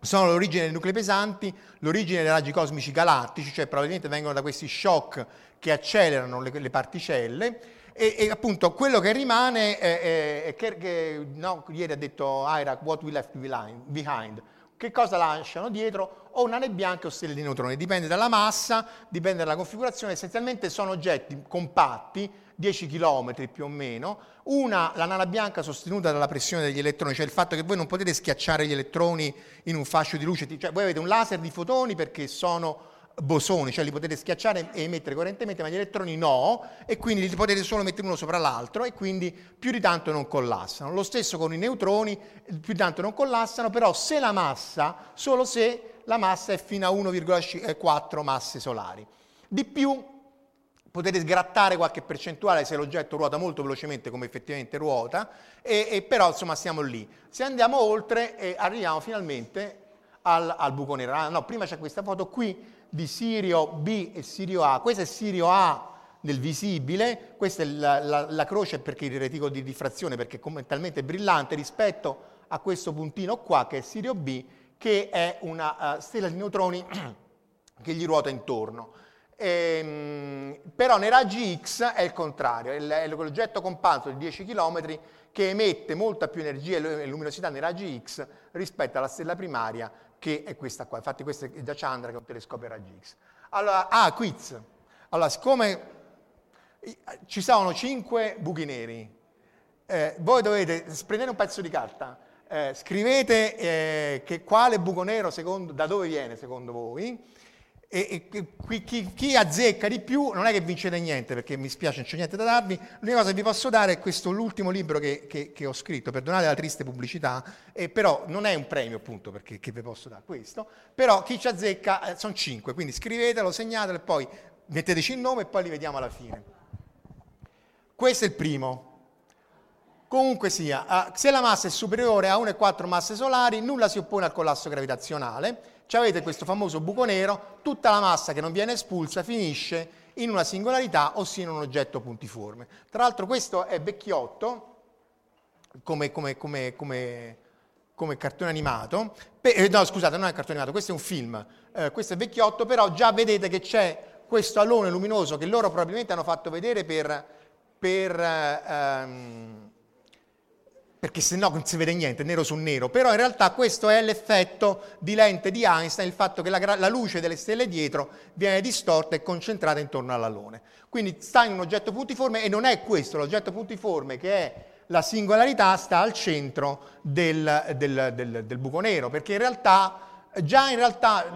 sono l'origine dei nuclei pesanti, l'origine dei raggi cosmici galattici, cioè probabilmente vengono da questi shock che accelerano le, le particelle, e, e, appunto quello che rimane è, è che, che no, ieri ha detto Ira, what we left behind, che cosa lasciano dietro? O nane bianche o stelle di neutroni, dipende dalla massa, dipende dalla configurazione, essenzialmente sono oggetti compatti, 10 km più o meno, una, la nana bianca sostenuta dalla pressione degli elettroni, cioè il fatto che voi non potete schiacciare gli elettroni in un fascio di luce, cioè voi avete un laser di fotoni perché sono bosoni, cioè li potete schiacciare e emettere correntemente, ma gli elettroni no, e quindi li potete solo mettere uno sopra l'altro e quindi più di tanto non collassano. Lo stesso con i neutroni, più di tanto non collassano, però se la massa, solo se la massa è fino a 1,4 masse solari. Di più potete sgrattare qualche percentuale se l'oggetto ruota molto velocemente come effettivamente ruota, e, e però insomma stiamo lì. Se andiamo oltre e arriviamo finalmente al, al buco nero. Ah, no, prima c'è questa foto qui di Sirio B e Sirio A. Questo è Sirio A nel visibile, questa è la, la, la croce perché il reticolo di diffrazione perché è talmente brillante rispetto a questo puntino qua che è Sirio B che è una uh, stella di neutroni che gli ruota intorno. Ehm, però nei raggi X è il contrario, è l'oggetto companzo di 10 km che emette molta più energia e luminosità nei raggi X rispetto alla stella primaria che è questa qua. Infatti questa è da Chandra che è un telescopio a raggi X. Allora, ah, quiz. Allora, siccome ci sono 5 buchi neri, eh, voi dovete prendere un pezzo di carta, eh, scrivete eh, che quale buco nero secondo, da dove viene secondo voi, e, e chi, chi, azzecca di più non è che vincete niente perché mi spiace, non c'è niente da darvi. L'unica cosa che vi posso dare è questo l'ultimo libro che, che, che ho scritto, perdonate la triste pubblicità, eh, però non è un premio appunto perché vi posso dare questo, però chi ci azzecca eh, sono cinque, quindi scrivetelo, segnatelo e poi metteteci il nome e poi li vediamo alla fine. Questo è il primo. Comunque sia, se la massa è superiore a 1,4 masse solari, nulla si oppone al collasso gravitazionale avete questo famoso buco nero, tutta la massa che non viene espulsa finisce in una singolarità, ossia in un oggetto puntiforme. Tra l'altro questo è vecchiotto, come, come, come, come cartone animato, eh, no scusate, non è un cartone animato, questo è un film, eh, questo è vecchiotto, però già vedete che c'è questo alone luminoso che loro probabilmente hanno fatto vedere per, per eh, ehm, perché se no non si vede niente, nero su nero, però in realtà questo è l'effetto di lente di Einstein, il fatto che la, la luce delle stelle dietro viene distorta e concentrata intorno all'alone. Quindi sta in un oggetto puntiforme e non è questo. L'oggetto puntiforme che è la singolarità, sta al centro del, del, del, del buco nero, perché in realtà, già in realtà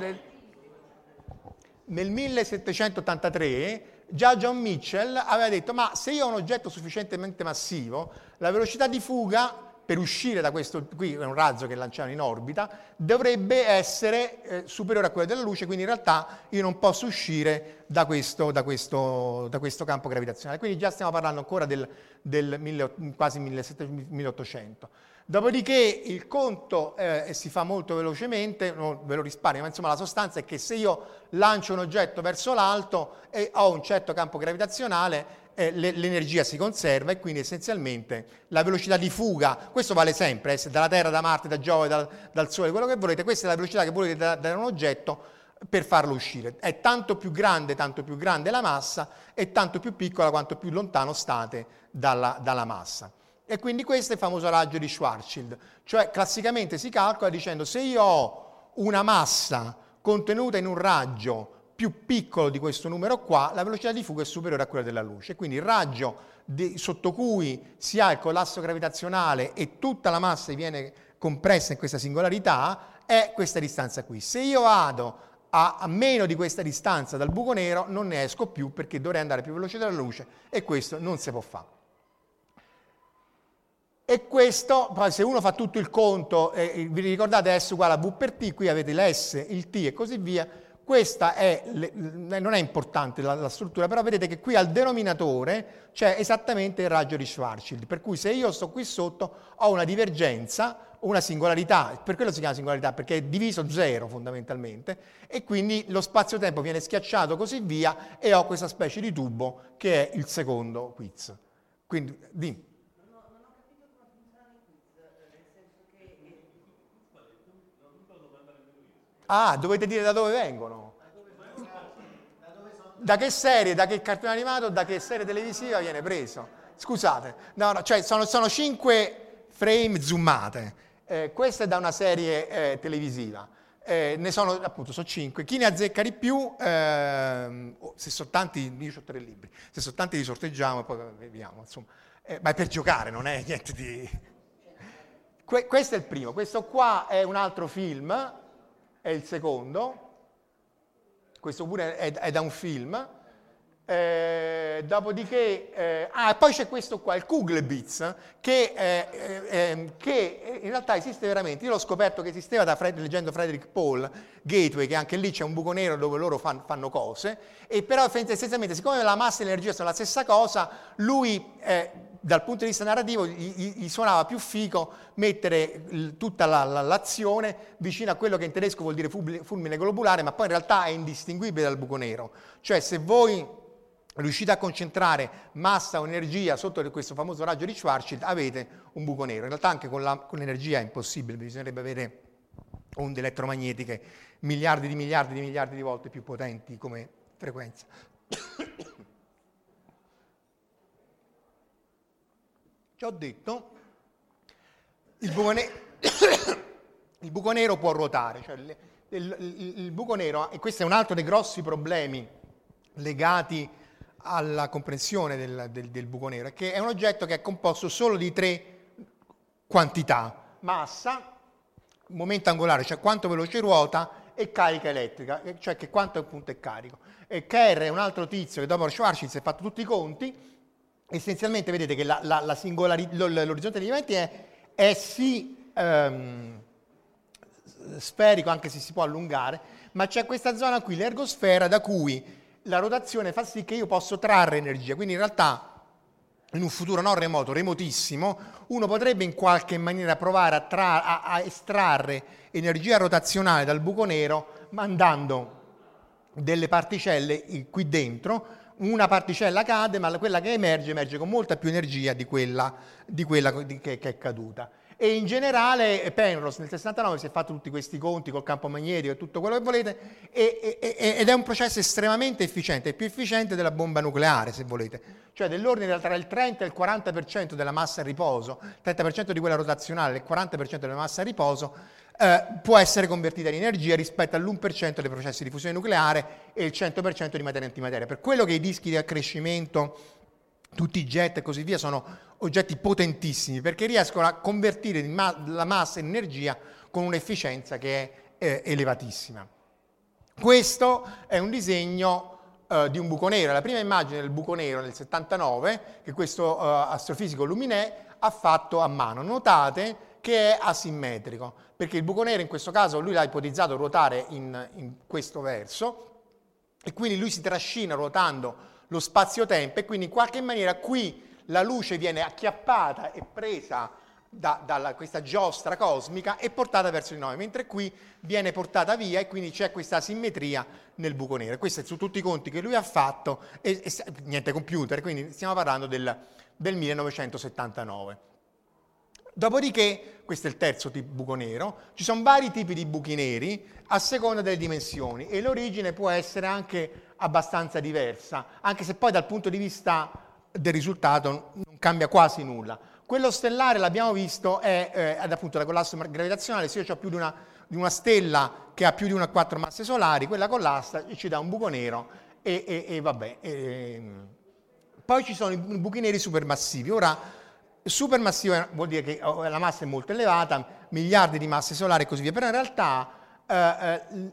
nel 1783 già John Mitchell aveva detto ma se io ho un oggetto sufficientemente massivo, la velocità di fuga per uscire da questo, qui è un razzo che lanciano in orbita, dovrebbe essere eh, superiore a quella della luce, quindi in realtà io non posso uscire da questo, da questo, da questo campo gravitazionale. Quindi già stiamo parlando ancora del, del mille, quasi 1800. Dopodiché il conto eh, si fa molto velocemente, non ve lo risparmio, ma insomma la sostanza è che se io lancio un oggetto verso l'alto e ho un certo campo gravitazionale, eh, l'energia si conserva e quindi essenzialmente la velocità di fuga, questo vale sempre, eh, dalla Terra, da Marte, da Giove, dal, dal, Sole, quello che volete, questa è la velocità che volete da, da un oggetto, per farlo uscire. È tanto più grande, tanto più grande la massa e tanto più piccola quanto più lontano state dalla, dalla massa. E quindi questo è il famoso raggio di Schwarzschild, cioè classicamente si calcola dicendo se io ho una massa contenuta in un raggio più piccolo di questo numero qua, la velocità di fuga è superiore a quella della luce. Quindi il raggio di, sotto cui si ha il collasso gravitazionale e tutta la massa viene compressa in questa singolarità è questa distanza qui. Se io vado a, a, meno di questa distanza dal buco nero non ne esco più perché dovrei andare più veloce della luce e questo non si può fare. E questo, poi se uno fa tutto il conto, eh, vi ricordate S uguale a V per T, qui avete l'S, il T e così via, questa è, non è importante la, la, struttura, però vedete che qui al denominatore c'è esattamente il raggio di Schwarzschild, per cui se io sto qui sotto ho una divergenza una singolarità, per quello si chiama singolarità, perché è diviso zero fondamentalmente, e quindi lo spazio-tempo viene schiacciato così via e ho questa specie di tubo che è il secondo quiz. Quindi, di. Ah, dovete dire da dove vengono. Da che serie, da che cartone animato, da che serie televisiva viene preso? Scusate, no, no, cioè sono, sono cinque frame zoomate eh, questa è da una serie eh, televisiva. Eh, ne sono appunto sono cinque. Chi ne azzecca di più, ehm, oh, se sono tanti, io ho tre libri, se sono tanti li sorteggiamo e poi vediamo. Insomma. Eh, ma è per giocare, non è niente di. Que- questo è il primo. Questo qua è un altro film, è il secondo. Questo pure è, è da un film. Eh, dopodiché, eh, ah, poi c'è questo qua, il Kugelblitz, che, eh, eh ehm, che, in realtà esiste veramente. Io l'ho scoperto che esisteva Fred, leggendo Frederick Paul, Gateway, che anche lì c'è un buco nero dove loro fan, fanno cose, e però essenzialmente, siccome la massa e l'energia sono la stessa cosa, lui eh, dal punto di vista narrativo gli, gli suonava più fico mettere il, tutta la, la, l'azione vicino a quello che in tedesco vuol dire fulmine globulare, ma poi in realtà è indistinguibile dal buco nero. Cioè se voi riuscite a concentrare massa o energia sotto questo famoso raggio di Schwarzschild, avete un buco nero. In realtà anche con, la, con l'energia è impossibile, bisognerebbe avere onde elettromagnetiche miliardi di miliardi di miliardi di volte più potenti come frequenza. Ci ho detto, il buco, ne- il buco nero può ruotare, cioè il, il, il, buco nero, e questo è un altro dei grossi problemi legati alla comprensione del, del, del, buco nero, è che è un oggetto che è composto solo di tre quantità, massa, momento angolare, cioè quanto veloce ruota, e carica elettrica, cioè che quanto appunto è carico. E Kerr è un altro tizio che dopo Schwarzschild si è fatto tutti i conti, essenzialmente vedete che la, la, la l'orizzonte degli eventi è, è sì ehm, sferico, anche se si può allungare, ma c'è questa zona qui, l'ergosfera, da cui la rotazione fa sì che io posso trarre energia, quindi in realtà in un futuro non remoto, remotissimo, uno potrebbe in qualche maniera provare a, tra- a, a estrarre energia rotazionale dal buco nero mandando delle particelle qui dentro, una particella cade, ma quella che emerge emerge con molta più energia di quella, di quella che, che è caduta. E in generale Penrose nel 69 si è fatto tutti questi conti col campo magnetico e tutto quello che volete e, e, ed è un processo estremamente efficiente, più efficiente della bomba nucleare se volete, cioè dell'ordine tra il 30 e il 40% della massa a riposo, il 30% di quella rotazionale e il 40% della massa a riposo eh, può essere convertita in energia rispetto all'1% dei processi di fusione nucleare e il 100% di materia antimateria. Per quello che i dischi di accrescimento tutti i jet e così via sono oggetti potentissimi perché riescono a convertire la massa in energia con un'efficienza che è eh, elevatissima. Questo è un disegno eh, di un buco nero, la prima immagine del buco nero nel 79 che questo eh, astrofisico Luminet ha fatto a mano. Notate che è asimmetrico, perché il buco nero in questo caso lui l'ha ipotizzato ruotare in, in questo verso e quindi lui si trascina ruotando lo spazio-tempo e quindi in qualche maniera qui la luce viene acchiappata e presa da, da questa giostra cosmica e portata verso di noi, mentre qui viene portata via e quindi c'è questa asimmetria nel buco nero. Questo è su tutti i conti che lui ha fatto, e, e niente computer, quindi stiamo parlando del, del 1979. Dopodiché, questo è il terzo tipo buco nero, ci sono vari tipi di buchi neri a seconda delle dimensioni e l'origine può essere anche abbastanza diversa, anche se poi dal punto di vista del risultato non cambia quasi nulla. Quello stellare, l'abbiamo visto, è eh, appunto la collasso gravitazionale, se io ho più di una, di una, stella che ha più di una quattro masse solari, quella collassa ci dà un buco nero e, e, e vabbè. E, poi ci sono i buchi neri supermassivi. Ora, supermassivo vuol dire che oh, la massa è molto elevata, miliardi di masse solari e così via, però in realtà eh,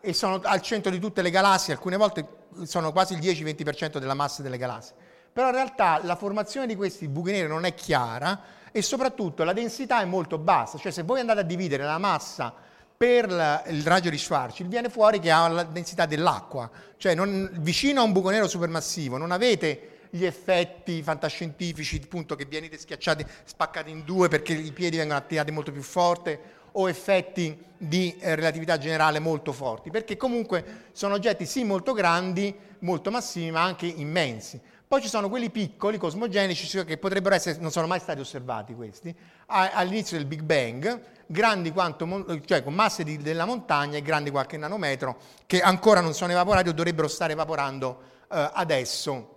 eh, sono al centro di tutte le galassie, alcune volte sono quasi il 10-20% della massa delle galassie. Però in realtà la formazione di questi buchi neri non è chiara e soprattutto la densità è molto bassa, cioè se voi andate a dividere la massa per il raggio di Schwarzschild viene fuori che ha la densità dell'acqua, cioè non, vicino a un buco nero supermassivo non avete gli effetti fantascientifici, appunto che venite schiacciati, spaccati in due perché i piedi vengono attirati molto più forte o effetti di eh, relatività generale molto forti, perché comunque sono oggetti sì molto grandi, molto massivi, ma anche immensi. Poi ci sono quelli piccoli, cosmogenici, cioè che potrebbero essere, non sono mai stati osservati questi, all'inizio del Big Bang, grandi quanto, cioè con masse di, della montagna e grandi qualche nanometro, che ancora non sono evaporati o dovrebbero stare evaporando eh, adesso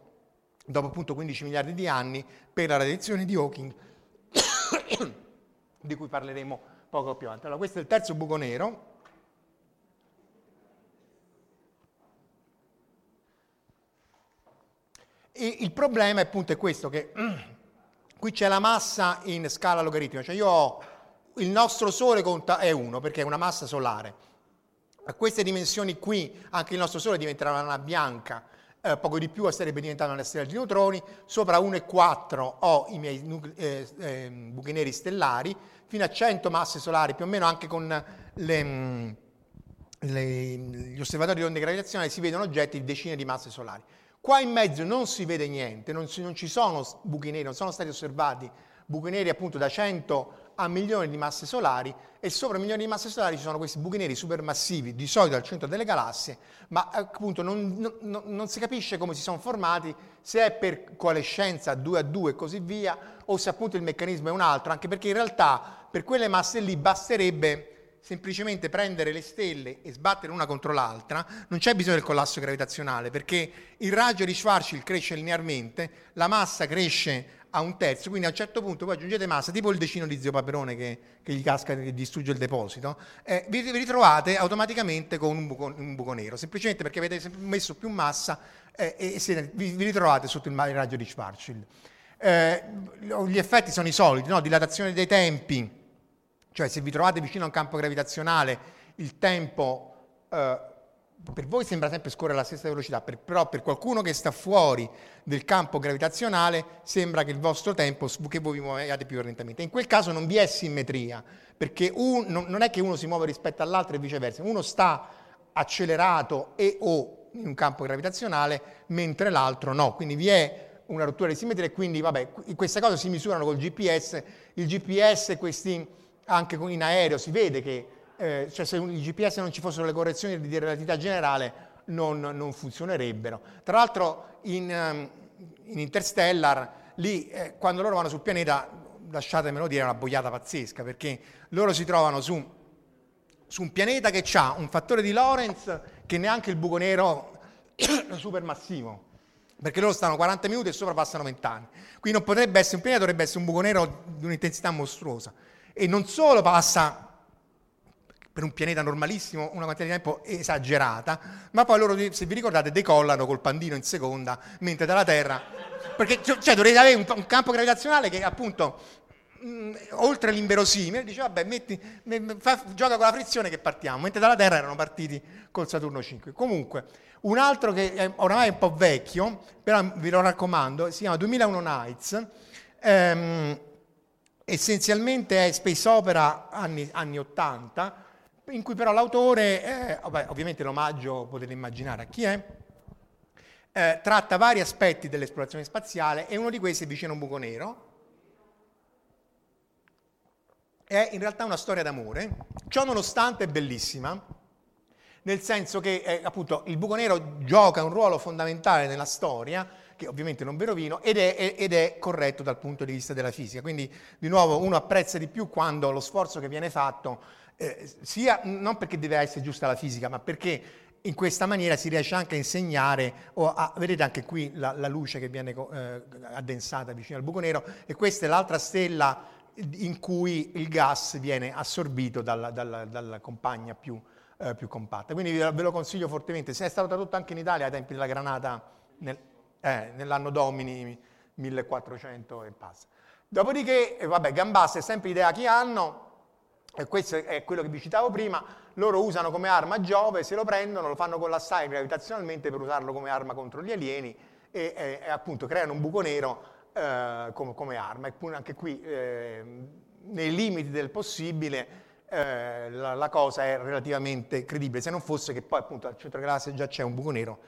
dopo appunto 15 miliardi di anni, per la radiazione di Hawking, di cui parleremo poco più avanti. Allora, questo è il terzo buco nero. E il problema appunto è questo, che qui c'è la massa in scala logaritmica, cioè io ho il nostro Sole conta, è 1 perché è una massa solare. A queste dimensioni qui anche il nostro Sole diventerà una bianca eh, poco di più sarebbe diventata una stella di neutroni, sopra 1 e 4 ho i miei eh, eh, buchi neri stellari, fino a 100 masse solari, più o meno anche con le, mm, le, gli osservatori di onde gravitazionali si vedono oggetti di decine di masse solari. Qua in mezzo non si vede niente, non, si, non ci sono buchi neri, non sono stati osservati buchi neri appunto da 100 a milioni di masse solari e sopra milioni di masse solari ci sono questi buchi neri supermassivi, di solito al centro delle galassie, ma appunto non, non, non si capisce come si sono formati, se è per coalescenza 2 a 2 e così via, o se appunto il meccanismo è un altro, anche perché in realtà per quelle masse lì basterebbe semplicemente prendere le stelle e sbattere una contro l'altra, non c'è bisogno del collasso gravitazionale, perché il raggio di Schwarzschild cresce linearmente, la massa cresce a un terzo, quindi a un certo punto voi aggiungete massa, tipo il decino di zio Paperone che, che gli casca e distrugge il deposito, eh, vi, ritrovate automaticamente con un buco, un buco, nero, semplicemente perché avete messo più massa eh, e se, vi, vi, ritrovate sotto il, il raggio di Schwarzschild. Eh, gli effetti sono i soliti, no? dilatazione dei tempi, cioè se vi trovate vicino a un campo gravitazionale il tempo eh, per voi sembra sempre scorrere alla stessa velocità, per, però per qualcuno che sta fuori del campo gravitazionale sembra che il vostro tempo, che voi vi muoviate più lentamente. In quel caso non vi è simmetria, perché un, non, è che uno si muove rispetto all'altro e viceversa, uno sta accelerato e o in un campo gravitazionale, mentre l'altro no, quindi vi è una rottura di simmetria e quindi vabbè, queste cose si misurano col GPS, il GPS questi, anche in aereo si vede che eh, cioè se il GPS non ci fossero le correzioni di relatività generale non, non funzionerebbero. Tra l'altro in, ehm, in Interstellar, lì eh, quando loro vanno sul pianeta, lasciatemelo dire, è una boiata pazzesca, perché loro si trovano su, su un pianeta che ha un fattore di Lorentz che neanche il buco nero supermassivo perché loro stanno 40 minuti e sopra passano 20 anni. Quindi non potrebbe essere un pianeta, dovrebbe essere un buco nero di un'intensità mostruosa. E non solo passa per un pianeta normalissimo una quantità di tempo esagerata, ma poi loro, se vi ricordate, decollano col pandino in seconda, mentre dalla Terra... Perché cioè, dovrete avere un, un campo gravitazionale che appunto mm, oltre l'inverosimile, dice vabbè, metti, fa, gioca con la frizione che partiamo, mentre dalla Terra erano partiti col Saturno 5. Comunque, un altro che è oramai un po' vecchio, però vi lo raccomando, si chiama 2001 Nights, ehm, essenzialmente è space opera anni, anni 80, in cui però l'autore, eh, vabbè, ovviamente l'omaggio potete immaginare a chi è, eh, tratta vari aspetti dell'esplorazione spaziale e uno di questi è vicino a un buco nero. È in realtà una storia d'amore, ciò nonostante è bellissima, nel senso che eh, appunto il buco nero gioca un ruolo fondamentale nella storia, che ovviamente non vi rovino, ed è, ed è, corretto dal punto di vista della fisica. Quindi di nuovo uno apprezza di più quando lo sforzo che viene fatto, eh, sia non perché deve essere giusta la fisica, ma perché in questa maniera si riesce anche a insegnare, a, vedete anche qui la, la luce che viene eh, addensata vicino al buco nero, e questa è l'altra stella in cui il gas viene assorbito dalla, dalla, dalla compagna più, eh, più, compatta. Quindi ve lo consiglio fortemente. Se è stato tradotto anche in Italia ai tempi della Granata nel, eh, nell'anno Domini 1400 e passa. Dopodiché, eh, vabbè, Gambasse è sempre idea che hanno, e questo è quello che vi citavo prima, loro usano come arma Giove, se lo prendono, lo fanno collassare gravitazionalmente per usarlo come arma contro gli alieni e, e, e appunto creano un buco nero eh, come, come, arma. E anche qui, eh, nei limiti del possibile, eh, la, la, cosa è relativamente credibile, se non fosse che poi appunto al centro galassia già c'è un buco nero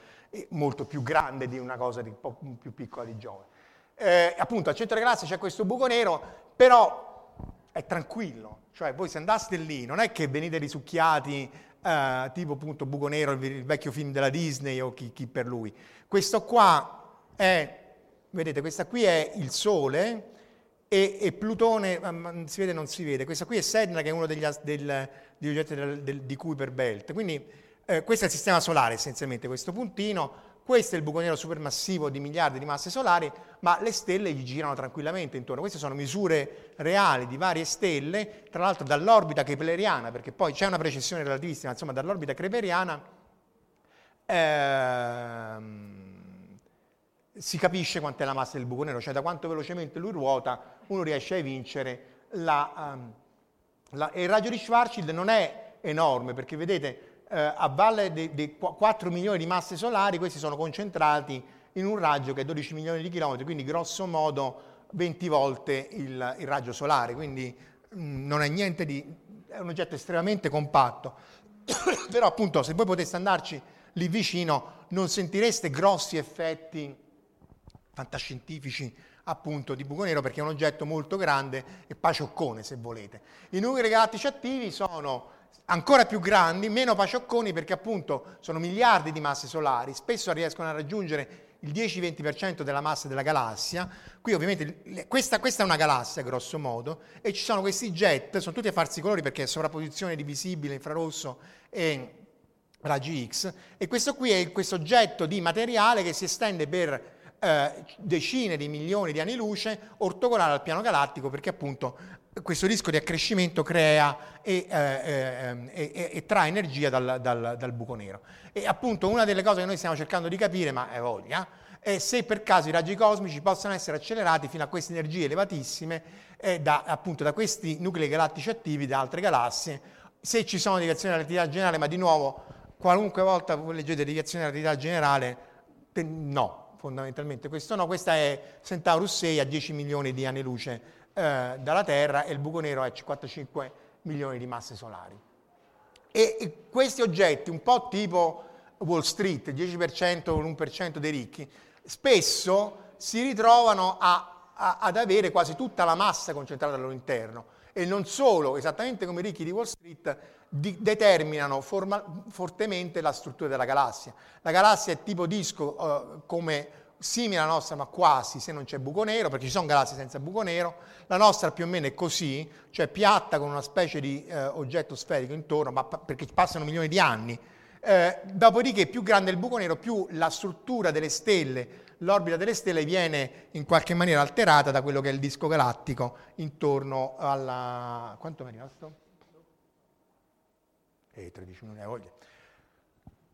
molto più grande di una cosa di, un po' più piccola di Giove. Eh, appunto al centro galassia c'è questo buco nero, però è tranquillo, cioè voi se andaste lì non è che venite risucchiati eh, tipo appunto buco nero, il, vecchio film della Disney o chi, chi per lui. Questo qua è vedete questa qui è il Sole e, e Plutone, um, si vede o non si vede, questa qui è Sedna che è uno degli, del, degli oggetti del, del, di Kuiper Belt, quindi eh, questo è il sistema solare essenzialmente, questo puntino, questo è il buco nero supermassivo di miliardi di masse solari, ma le stelle gli girano tranquillamente intorno. Queste sono misure reali di varie stelle, tra l'altro dall'orbita kepleriana, perché poi c'è una precessione relativissima, insomma dall'orbita kepleriana. Ehm, si capisce quant'è la massa del buco nero, cioè da quanto velocemente lui ruota uno riesce a evincere la... Um, la e il raggio di Schwarzschild non è enorme perché vedete eh, a valle dei 4 milioni di masse solari questi sono concentrati in un raggio che è 12 milioni di chilometri, quindi grosso modo 20 volte il, il raggio solare, quindi mh, mm, non è niente di... è un oggetto estremamente compatto. Però appunto se voi poteste andarci lì vicino non sentireste grossi effetti fantascientifici appunto di buco nero perché è un oggetto molto grande e pacioccone se volete. I nuclei galattici attivi sono ancora più grandi, meno paciocconi perché appunto sono miliardi di masse solari, spesso riescono a raggiungere il 10-20% della massa della galassia. Qui ovviamente questa, questa, è una galassia grosso modo e ci sono questi jet, sono tutti a farsi colori perché è sovrapposizione di visibile, infrarosso e raggi X e questo qui è questo oggetto di materiale che si estende per eh, decine di milioni di anni luce ortogonale al piano galattico perché appunto questo rischio di accrescimento crea e, eh, eh, e, e trae energia dal, dal, dal, buco nero. E appunto una delle cose che noi stiamo cercando di capire, ma è voglia, è se per caso i raggi cosmici possano essere accelerati fino a queste energie elevatissime eh, da, appunto da questi nuclei galattici attivi da altre galassie, se ci sono deviazioni relatività generale, ma di nuovo qualunque volta voi leggete deviazioni relatività generale, no, fondamentalmente. Questo no, questa è Centaurus 6 a 10 milioni di anni luce eh, dalla Terra e il buco nero è 55 milioni di masse solari. E, e questi oggetti, un po' tipo Wall Street, 10% o l'1% dei ricchi, spesso si ritrovano a, a, ad avere quasi tutta la massa concentrata al loro interno e non solo, esattamente come i ricchi di Wall Street, di, determinano forma, fortemente la struttura della galassia. La galassia è tipo disco eh, come simile alla nostra, ma quasi se non c'è buco nero, perché ci sono galassie senza buco nero. La nostra più o meno è così, cioè piatta con una specie di eh, oggetto sferico intorno, ma pa- perché passano milioni di anni. Eh, dopodiché, più grande il buco nero, più la struttura delle stelle, l'orbita delle stelle viene in qualche maniera alterata da quello che è il disco galattico intorno alla... quanto mi è rimasto? E 13 non ne voglia.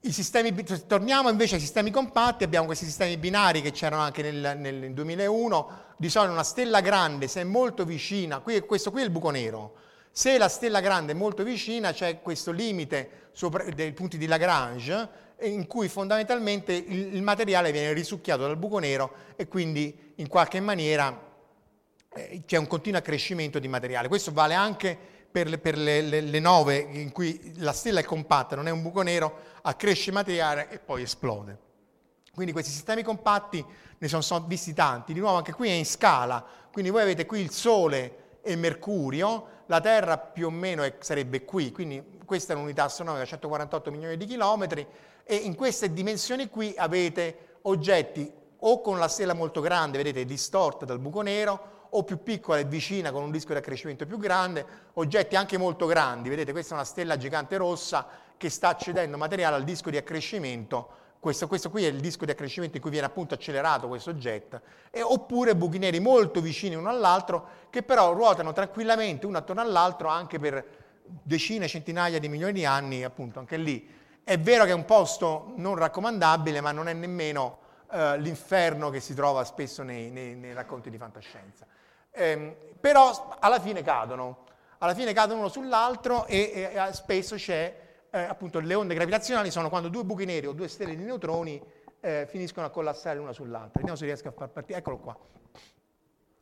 Sistemi, torniamo invece ai sistemi compatti, abbiamo questi sistemi binari che c'erano anche nel, nel 2001, di solito una stella grande se è molto vicina, qui, questo qui è il buco nero, se la stella grande è molto vicina c'è questo limite sopra, dei punti di Lagrange in cui fondamentalmente il, il, materiale viene risucchiato dal buco nero e quindi in qualche maniera eh, c'è un continuo accrescimento di materiale. Questo vale anche per, le, per le, le, le, nove in cui la stella è compatta, non è un buco nero, accresce materiale e poi esplode. Quindi questi sistemi compatti ne sono, sono visti tanti, di nuovo anche qui è in scala, quindi voi avete qui il Sole e Mercurio, la Terra più o meno è, sarebbe qui, quindi questa è un'unità astronomica, 148 milioni di chilometri, e in queste dimensioni qui avete oggetti o con la stella molto grande, vedete, distorta dal buco nero, o più piccola e vicina con un disco di accrescimento più grande, oggetti anche molto grandi, vedete questa è una stella gigante rossa che sta cedendo materiale al disco di accrescimento, questo, questo qui è il disco di accrescimento in cui viene appunto accelerato questo jet, e, oppure buchi neri molto vicini uno all'altro che però ruotano tranquillamente uno attorno all'altro anche per decine, centinaia di milioni di anni, appunto anche lì. È vero che è un posto non raccomandabile, ma non è nemmeno eh, l'inferno che si trova spesso nei, nei, nei racconti di fantascienza. Eh, però alla fine cadono, alla fine cadono uno sull'altro e, e, e spesso c'è eh, appunto le onde gravitazionali sono quando due buchi neri o due stelle di neutroni eh, finiscono a collassare l'una sull'altra. Vediamo se riesco a far partire. Eccolo qua.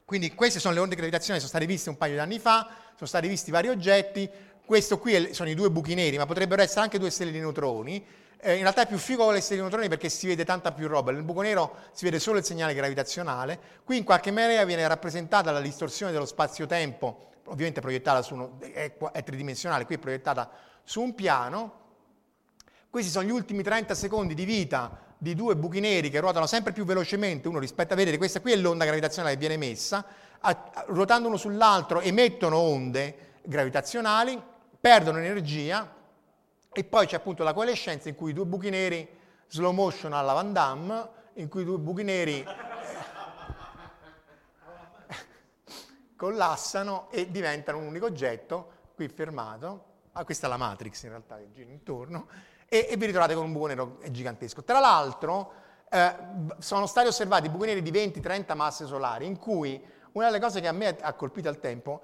Quindi queste sono le onde gravitazionali, sono state viste un paio di anni fa, sono stati visti vari oggetti. Questo qui sono i due buchi neri, ma potrebbero essere anche due stelle di neutroni. Eh, in realtà è più figo con le stelle di neutroni perché si vede tanta più roba. Nel buco nero si vede solo il segnale gravitazionale. Qui in qualche maniera viene rappresentata la distorsione dello spazio-tempo, ovviamente proiettata su uno, è, è tridimensionale, qui è proiettata su un piano. Questi sono gli ultimi 30 secondi di vita di due buchi neri che ruotano sempre più velocemente uno rispetto a vedere, questa qui è l'onda gravitazionale che viene emessa, ruotando uno sull'altro emettono onde gravitazionali, perdono energia e poi c'è appunto la coalescenza in cui due buchi neri slow motion alla Van Damme, in cui due buchi neri collassano e diventano un unico oggetto, qui fermato, ah, questa è la Matrix in realtà che gira intorno, e, e vi ritrovate con un buco nero gigantesco. Tra l'altro eh, sono stati osservati buchi neri di 20-30 masse solari, in cui una delle cose che a me ha colpito al tempo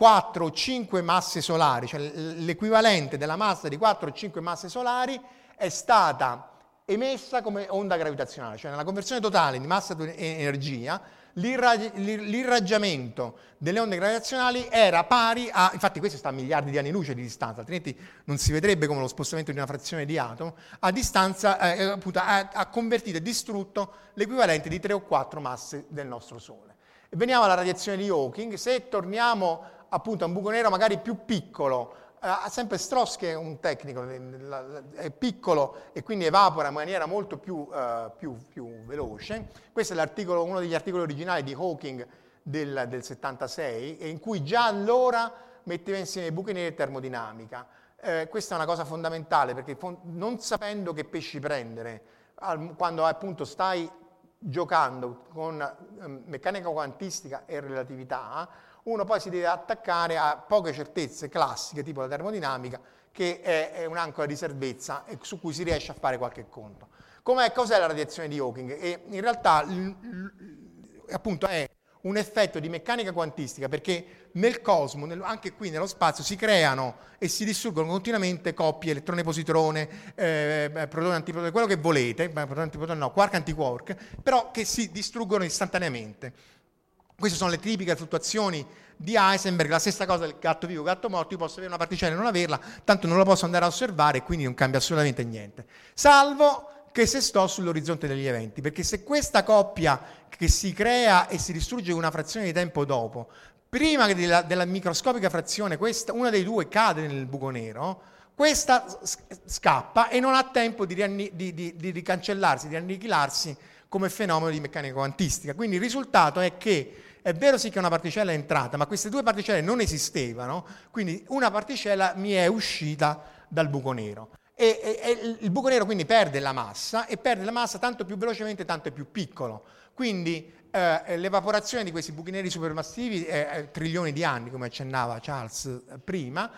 4 o 5 masse solari, cioè l'equivalente della massa di 4 o 5 masse solari è stata emessa come onda gravitazionale, cioè nella conversione totale di massa e energia l'irraggiamento delle onde gravitazionali era pari a, infatti questo sta a miliardi di anni luce di distanza, altrimenti non si vedrebbe come lo spostamento di una frazione di atomo, a distanza eh, appunto, ha, ha convertito e distrutto l'equivalente di 3 o 4 masse del nostro Sole. E veniamo alla radiazione di Hawking, se torniamo appunto a un buco nero magari più piccolo, ha sempre Strauss che è un tecnico, è piccolo e quindi evapora in maniera molto più, uh, più, più veloce. Questo è uno degli articoli originali di Hawking del, del, 76 in cui già allora metteva insieme i buchi neri e termodinamica. Eh, questa è una cosa fondamentale perché non sapendo che pesci prendere, al, quando appunto stai giocando con eh, meccanica quantistica e relatività, uno poi si deve attaccare a poche certezze classiche, tipo la termodinamica, che è, è un'ancora di salvezza e su cui si riesce a fare qualche conto. Com'è, cos'è la radiazione di Hawking? E in realtà appunto è un effetto di meccanica quantistica perché nel cosmo, nel, anche qui nello spazio, si creano e si distruggono continuamente coppie elettrone-positrone, eh, protone-antiprotone, quello che volete, protone-antiprotone no, quark-antiquark, però che si distruggono istantaneamente. Queste sono le tipiche fluttuazioni di Heisenberg, la stessa cosa del gatto vivo, gatto morto, io posso avere una particella e non averla, tanto non la posso andare a osservare e quindi non cambia assolutamente niente. Salvo che se sto sull'orizzonte degli eventi, perché se questa coppia che si crea e si distrugge una frazione di tempo dopo, prima della, della microscopica frazione, questa, una dei due cade nel buco nero, questa scappa e non ha tempo di, rianni, di, di, di ricancellarsi, di annichilarsi come fenomeno di meccanica quantistica. Quindi il risultato è che è vero sì che una particella è entrata, ma queste due particelle non esistevano, quindi una particella mi è uscita dal buco nero. E, e, e, il buco nero quindi perde la massa e perde la massa tanto più velocemente tanto più piccolo. Quindi eh, l'evaporazione di questi buchi neri supermassivi è, trilioni di anni, come accennava Charles eh, prima,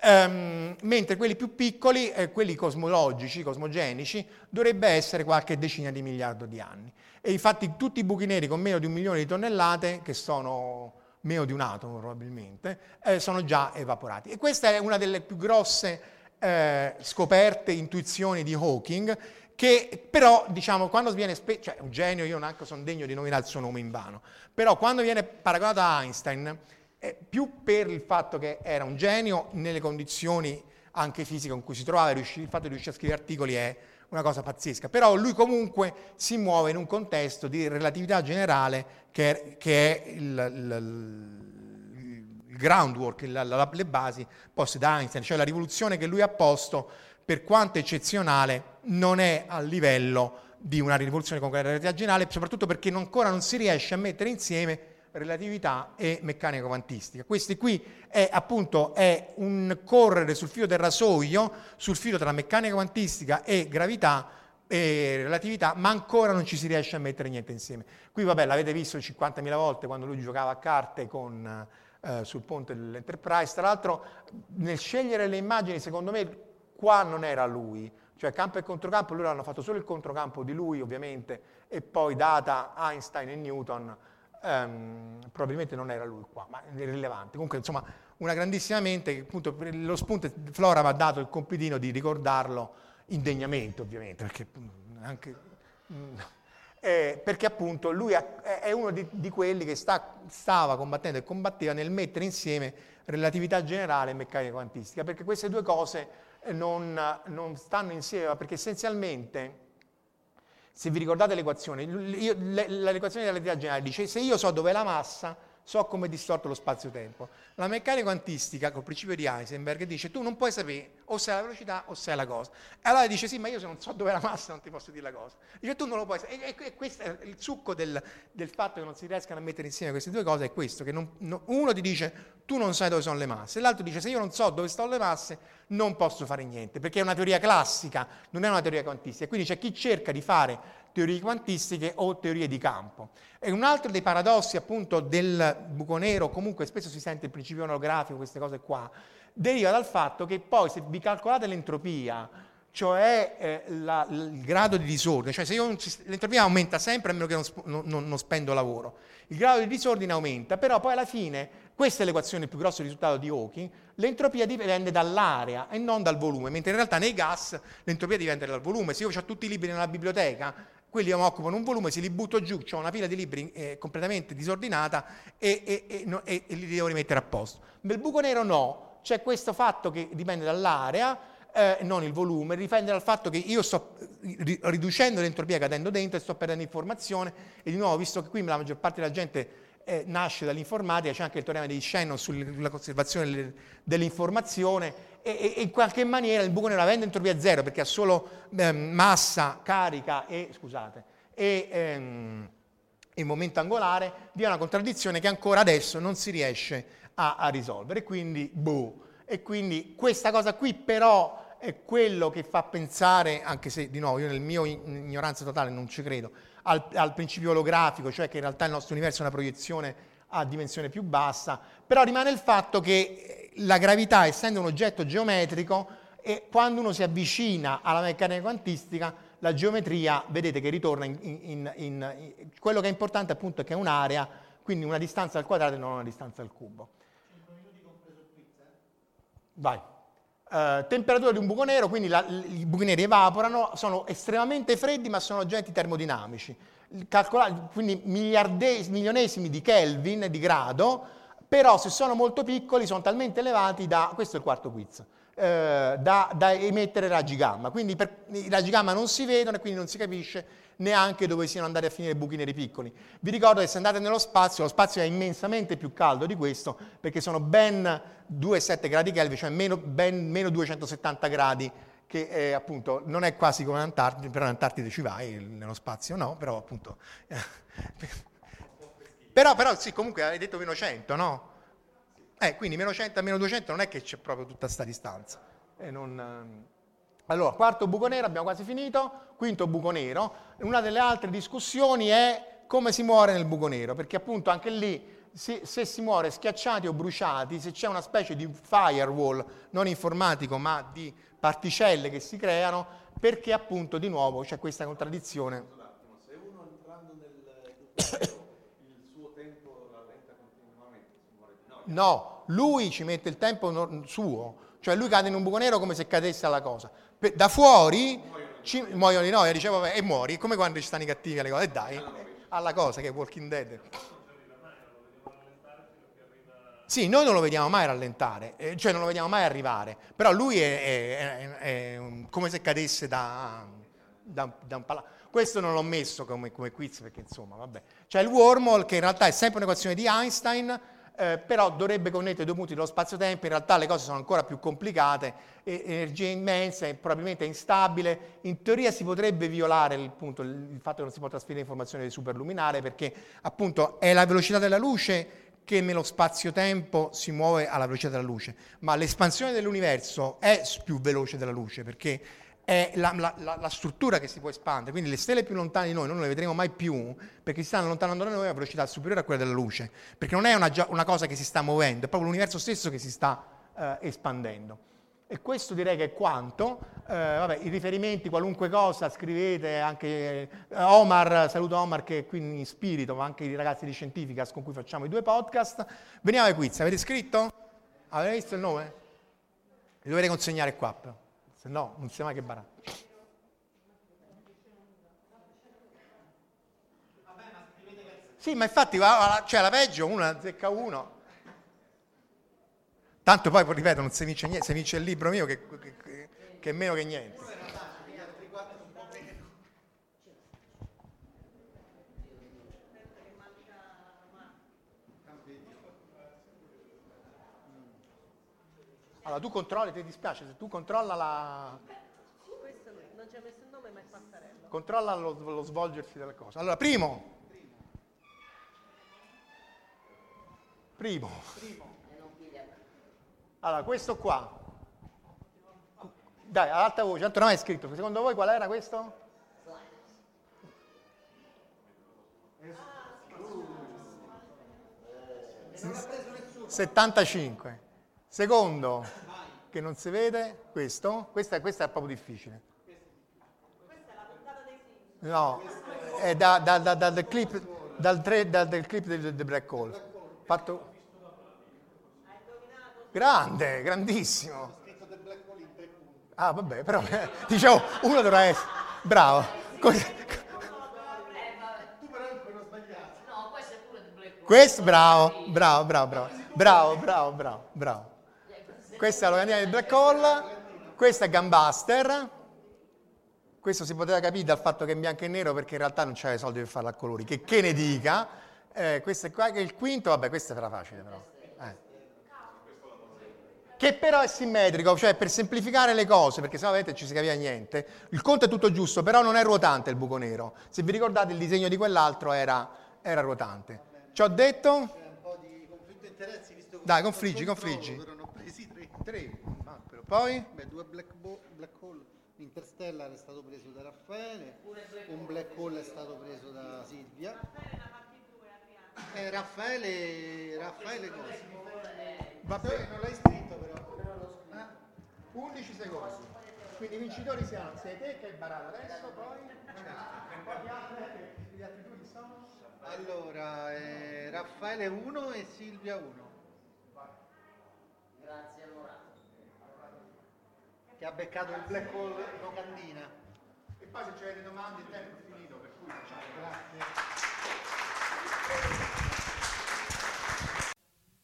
ehm, mentre quelli più piccoli, eh, quelli cosmologici, cosmogenici, dovrebbe essere qualche decina di miliardo di anni. E infatti tutti i buchi neri con meno di un milione di tonnellate, che sono meno di un atomo probabilmente, eh, sono già evaporati. E questa è una delle più grosse eh, scoperte, intuizioni di Hawking, che però, diciamo, quando viene, spe- cioè un genio, io neanche sono degno di nominare il suo nome in vano, però quando viene paragonato a Einstein, eh, più per il fatto che era un genio nelle condizioni anche fisiche in cui si trovava, il fatto di riuscire a scrivere articoli è una cosa pazzesca, però lui comunque si muove in un contesto di relatività generale che è, che è il, il, il groundwork, la, la, le basi poste da Einstein, cioè la rivoluzione che lui ha posto, per quanto eccezionale, non è a livello di una rivoluzione con la relatività generale, soprattutto perché ancora non si riesce a mettere insieme relatività e meccanica quantistica. Questo qui è appunto è un correre sul filo del rasoio, sul filo tra meccanica quantistica e gravità e relatività, ma ancora non ci si riesce a mettere niente insieme. Qui vabbè, l'avete visto 50.000 volte quando lui giocava a carte con, eh, sul ponte dell'Enterprise. Tra l'altro, nel scegliere le immagini, secondo me, qua non era lui, cioè campo e controcampo, loro hanno fatto solo il controcampo di lui, ovviamente, e poi data Einstein e Newton, ehm, probabilmente non era lui qua, ma è rilevante. Comunque, insomma, una grandissima mente, appunto lo spunto, Flora mi ha dato il compitino di ricordarlo indegnamente ovviamente, perché anche... Eh, perché appunto lui è uno di, di quelli che sta, stava combattendo e combatteva nel mettere insieme relatività generale e meccanica quantistica, perché queste due cose non, non stanno insieme, perché essenzialmente, se vi ricordate l'equazione, l'equazione della relatività generale dice se io so dove è la massa, so come è distorto lo spazio-tempo. La meccanica quantistica, col principio di Heisenberg, dice tu non puoi sapere o se è la velocità o se è la cosa. E allora dice sì, ma io se non so dove è la massa non ti posso dire la cosa. Dice tu non lo puoi sapere. E, e, e questo è il succo del, del, fatto che non si riescano a mettere insieme queste due cose, è questo, che non, no, uno ti dice tu non sai dove sono le masse, e l'altro dice se io non so dove stanno le masse non posso fare niente, perché è una teoria classica, non è una teoria quantistica. Quindi c'è chi cerca di fare teorie quantistiche o teorie di campo. E un altro dei paradossi appunto del buco nero, comunque spesso si sente il principio olografico, queste cose qua, deriva dal fatto che poi se vi calcolate l'entropia, cioè eh, la, il grado di disordine, cioè se io l'entropia aumenta sempre a meno che non, non, non, spendo lavoro, il grado di disordine aumenta, però poi alla fine, questa è l'equazione il più grosso risultato di Hawking, l'entropia dipende dall'area e non dal volume, mentre in realtà nei gas l'entropia dipende dal volume, se io ho tutti i libri nella biblioteca, quelli occupano un volume, se li butto giù, ho una pila di libri eh, completamente disordinata e, e, e, no, e, li devo rimettere a posto. Nel buco nero no, c'è questo fatto che dipende dall'area, eh, non il volume, dipende dal fatto che io sto riducendo l'entropia cadendo dentro e sto perdendo informazione e di nuovo, visto che qui la maggior parte della gente eh, nasce dall'informatica, c'è anche il teorema di Shannon sulla conservazione dell'informazione e, e, in qualche maniera il buco nero avendo entropia zero perché ha solo eh, massa, carica e, scusate, e ehm, il momento angolare, di una contraddizione che ancora adesso non si riesce a, a risolvere. Quindi, boh. E quindi questa cosa qui però è quello che fa pensare, anche se di nuovo io nel mio ignoranza totale non ci credo, al, al principio olografico, cioè che in realtà il nostro universo è una proiezione a dimensione più bassa, però rimane il fatto che la gravità, essendo un oggetto geometrico, e quando uno si avvicina alla meccanica quantistica, la geometria, vedete che ritorna in, in, in, in quello che è importante appunto è che è un'area, quindi una distanza al quadrato e non una distanza al cubo. Vai. Uh, temperatura di un buco nero, quindi la, i buchi neri evaporano, sono estremamente freddi ma sono oggetti termodinamici quindi milionesimi di Kelvin di grado, però se sono molto piccoli sono talmente elevati da, questo è il quarto quiz, eh, da, da, emettere raggi gamma. Quindi per, i raggi gamma non si vedono e quindi non si capisce neanche dove siano andati a finire i buchi neri piccoli. Vi ricordo che se andate nello spazio, lo spazio è immensamente più caldo di questo perché sono ben 2,7 gradi Kelvin, cioè meno, ben meno 270 gradi che eh, appunto non è quasi come l'Antartide, però l'Antartide ci vai, nello spazio no, però appunto... però, però sì, comunque hai detto meno 100, no? Eh, quindi meno 100 a meno 200 non è che c'è proprio tutta questa distanza. Non, ehm. allora, quarto buco nero, abbiamo quasi finito, quinto buco nero. Una delle altre discussioni è come si muore nel buco nero, perché appunto anche lì se, se, si muore schiacciati o bruciati, se c'è una specie di firewall, non informatico ma di particelle che si creano, perché appunto di nuovo c'è questa contraddizione. Se uno entrando nel il suo tempo rallenta continuamente, si muore di noia. No, lui ci mette il tempo suo, cioè lui cade in un buco nero come se cadesse alla cosa. Da fuori ci, muoiono di noia, dicevo, e muori, come quando ci stanno i cattivi alle cose, e dai, alla cosa che è Walking Dead. Sì, noi non lo vediamo mai rallentare, eh, cioè non lo vediamo mai arrivare, però lui è, è, è, è come se cadesse da, da, da un palazzo. Questo non l'ho messo come, come, quiz perché insomma, vabbè. C'è il wormhole che in realtà è sempre un'equazione di Einstein, eh, però dovrebbe connettere due punti dello spazio-tempo, in realtà le cose sono ancora più complicate, e, energia immensa, probabilmente instabile, in teoria si potrebbe violare il, punto, il fatto che non si può trasferire informazione superluminare perché appunto è la velocità della luce che nello spazio-tempo si muove alla velocità della luce, ma l'espansione dell'universo è più veloce della luce perché è la, la, la, struttura che si può espandere, quindi le stelle più lontane di noi non le vedremo mai più perché si stanno allontanando da noi a velocità superiore a quella della luce, perché non è una, una cosa che si sta muovendo, è proprio l'universo stesso che si sta eh, espandendo. E questo direi che è quanto. Eh, vabbè, I riferimenti, qualunque cosa, scrivete anche eh, Omar, saluto Omar che è qui in spirito, ma anche i ragazzi di Scientificas con cui facciamo i due podcast. Veniamo ai quiz, avete scritto? Avete visto il nome? Li dovete consegnare qua. Però se no non si mai che barà. Sì, ma infatti, cioè la peggio, uno azzecca uno. Tanto poi, ripeto, non si vince niente, si vince il libro mio che, che, che è meno che niente. Allora tu controlli, ti dispiace, se tu controlla la... Questo non ha messo il nome ma è passarello. Controlla lo, lo svolgersi delle cose. Allora, primo. Primo. Allora, questo qua. Dai, ad alta voce, tanto non è scritto. Secondo voi qual era questo? 75. Secondo, che non si vede, questo, questa, questa è proprio difficile. No, è da, da, da, dal clip, dal, tre, dal, del clip del, del Black Hole. Fatto... Grande, grandissimo. Ah, vabbè, però dicevo, uno dovrà essere bravo. Così. Questo bravo, bravo, bravo, bravo, bravo, bravo, bravo, bravo. Questa è la locandina del Black Hole, questa è Gambuster. Questo si poteva capire dal fatto che è in bianco e nero perché in realtà non c'era i soldi per farlo a colori. Che, che ne dica. Eh, questo qua che è il quinto, vabbè, questo era facile però. Che però è simmetrico, cioè per semplificare le cose, perché sennò vedete ci si capiva niente. Il conto è tutto giusto, però non è ruotante il buco nero. Se vi ricordate il disegno di quell'altro era, era ruotante. Ci ho detto? C'è un po' di conflitto di interessi, visto che Dai, confliggi, confliggi. erano presi tre. Tre. Ah, però Poi? Beh, due black, bo- black hole. Interstellar è stato preso da Raffaele, un black hole è stato preso da Silvia. Eh, Raffaele, Raffaele cosa? Va bene. non l'hai scritto però. Eh? 11 secondi. Quindi i vincitori siamo sei te che hai barato adesso, poi poi gli altri, altri due sono? Allora, eh, Raffaele 1 e Silvia 1. Che ha beccato il black hole locandina. E poi se c'è delle domande il tempo è finito, per cui facciamo grazie.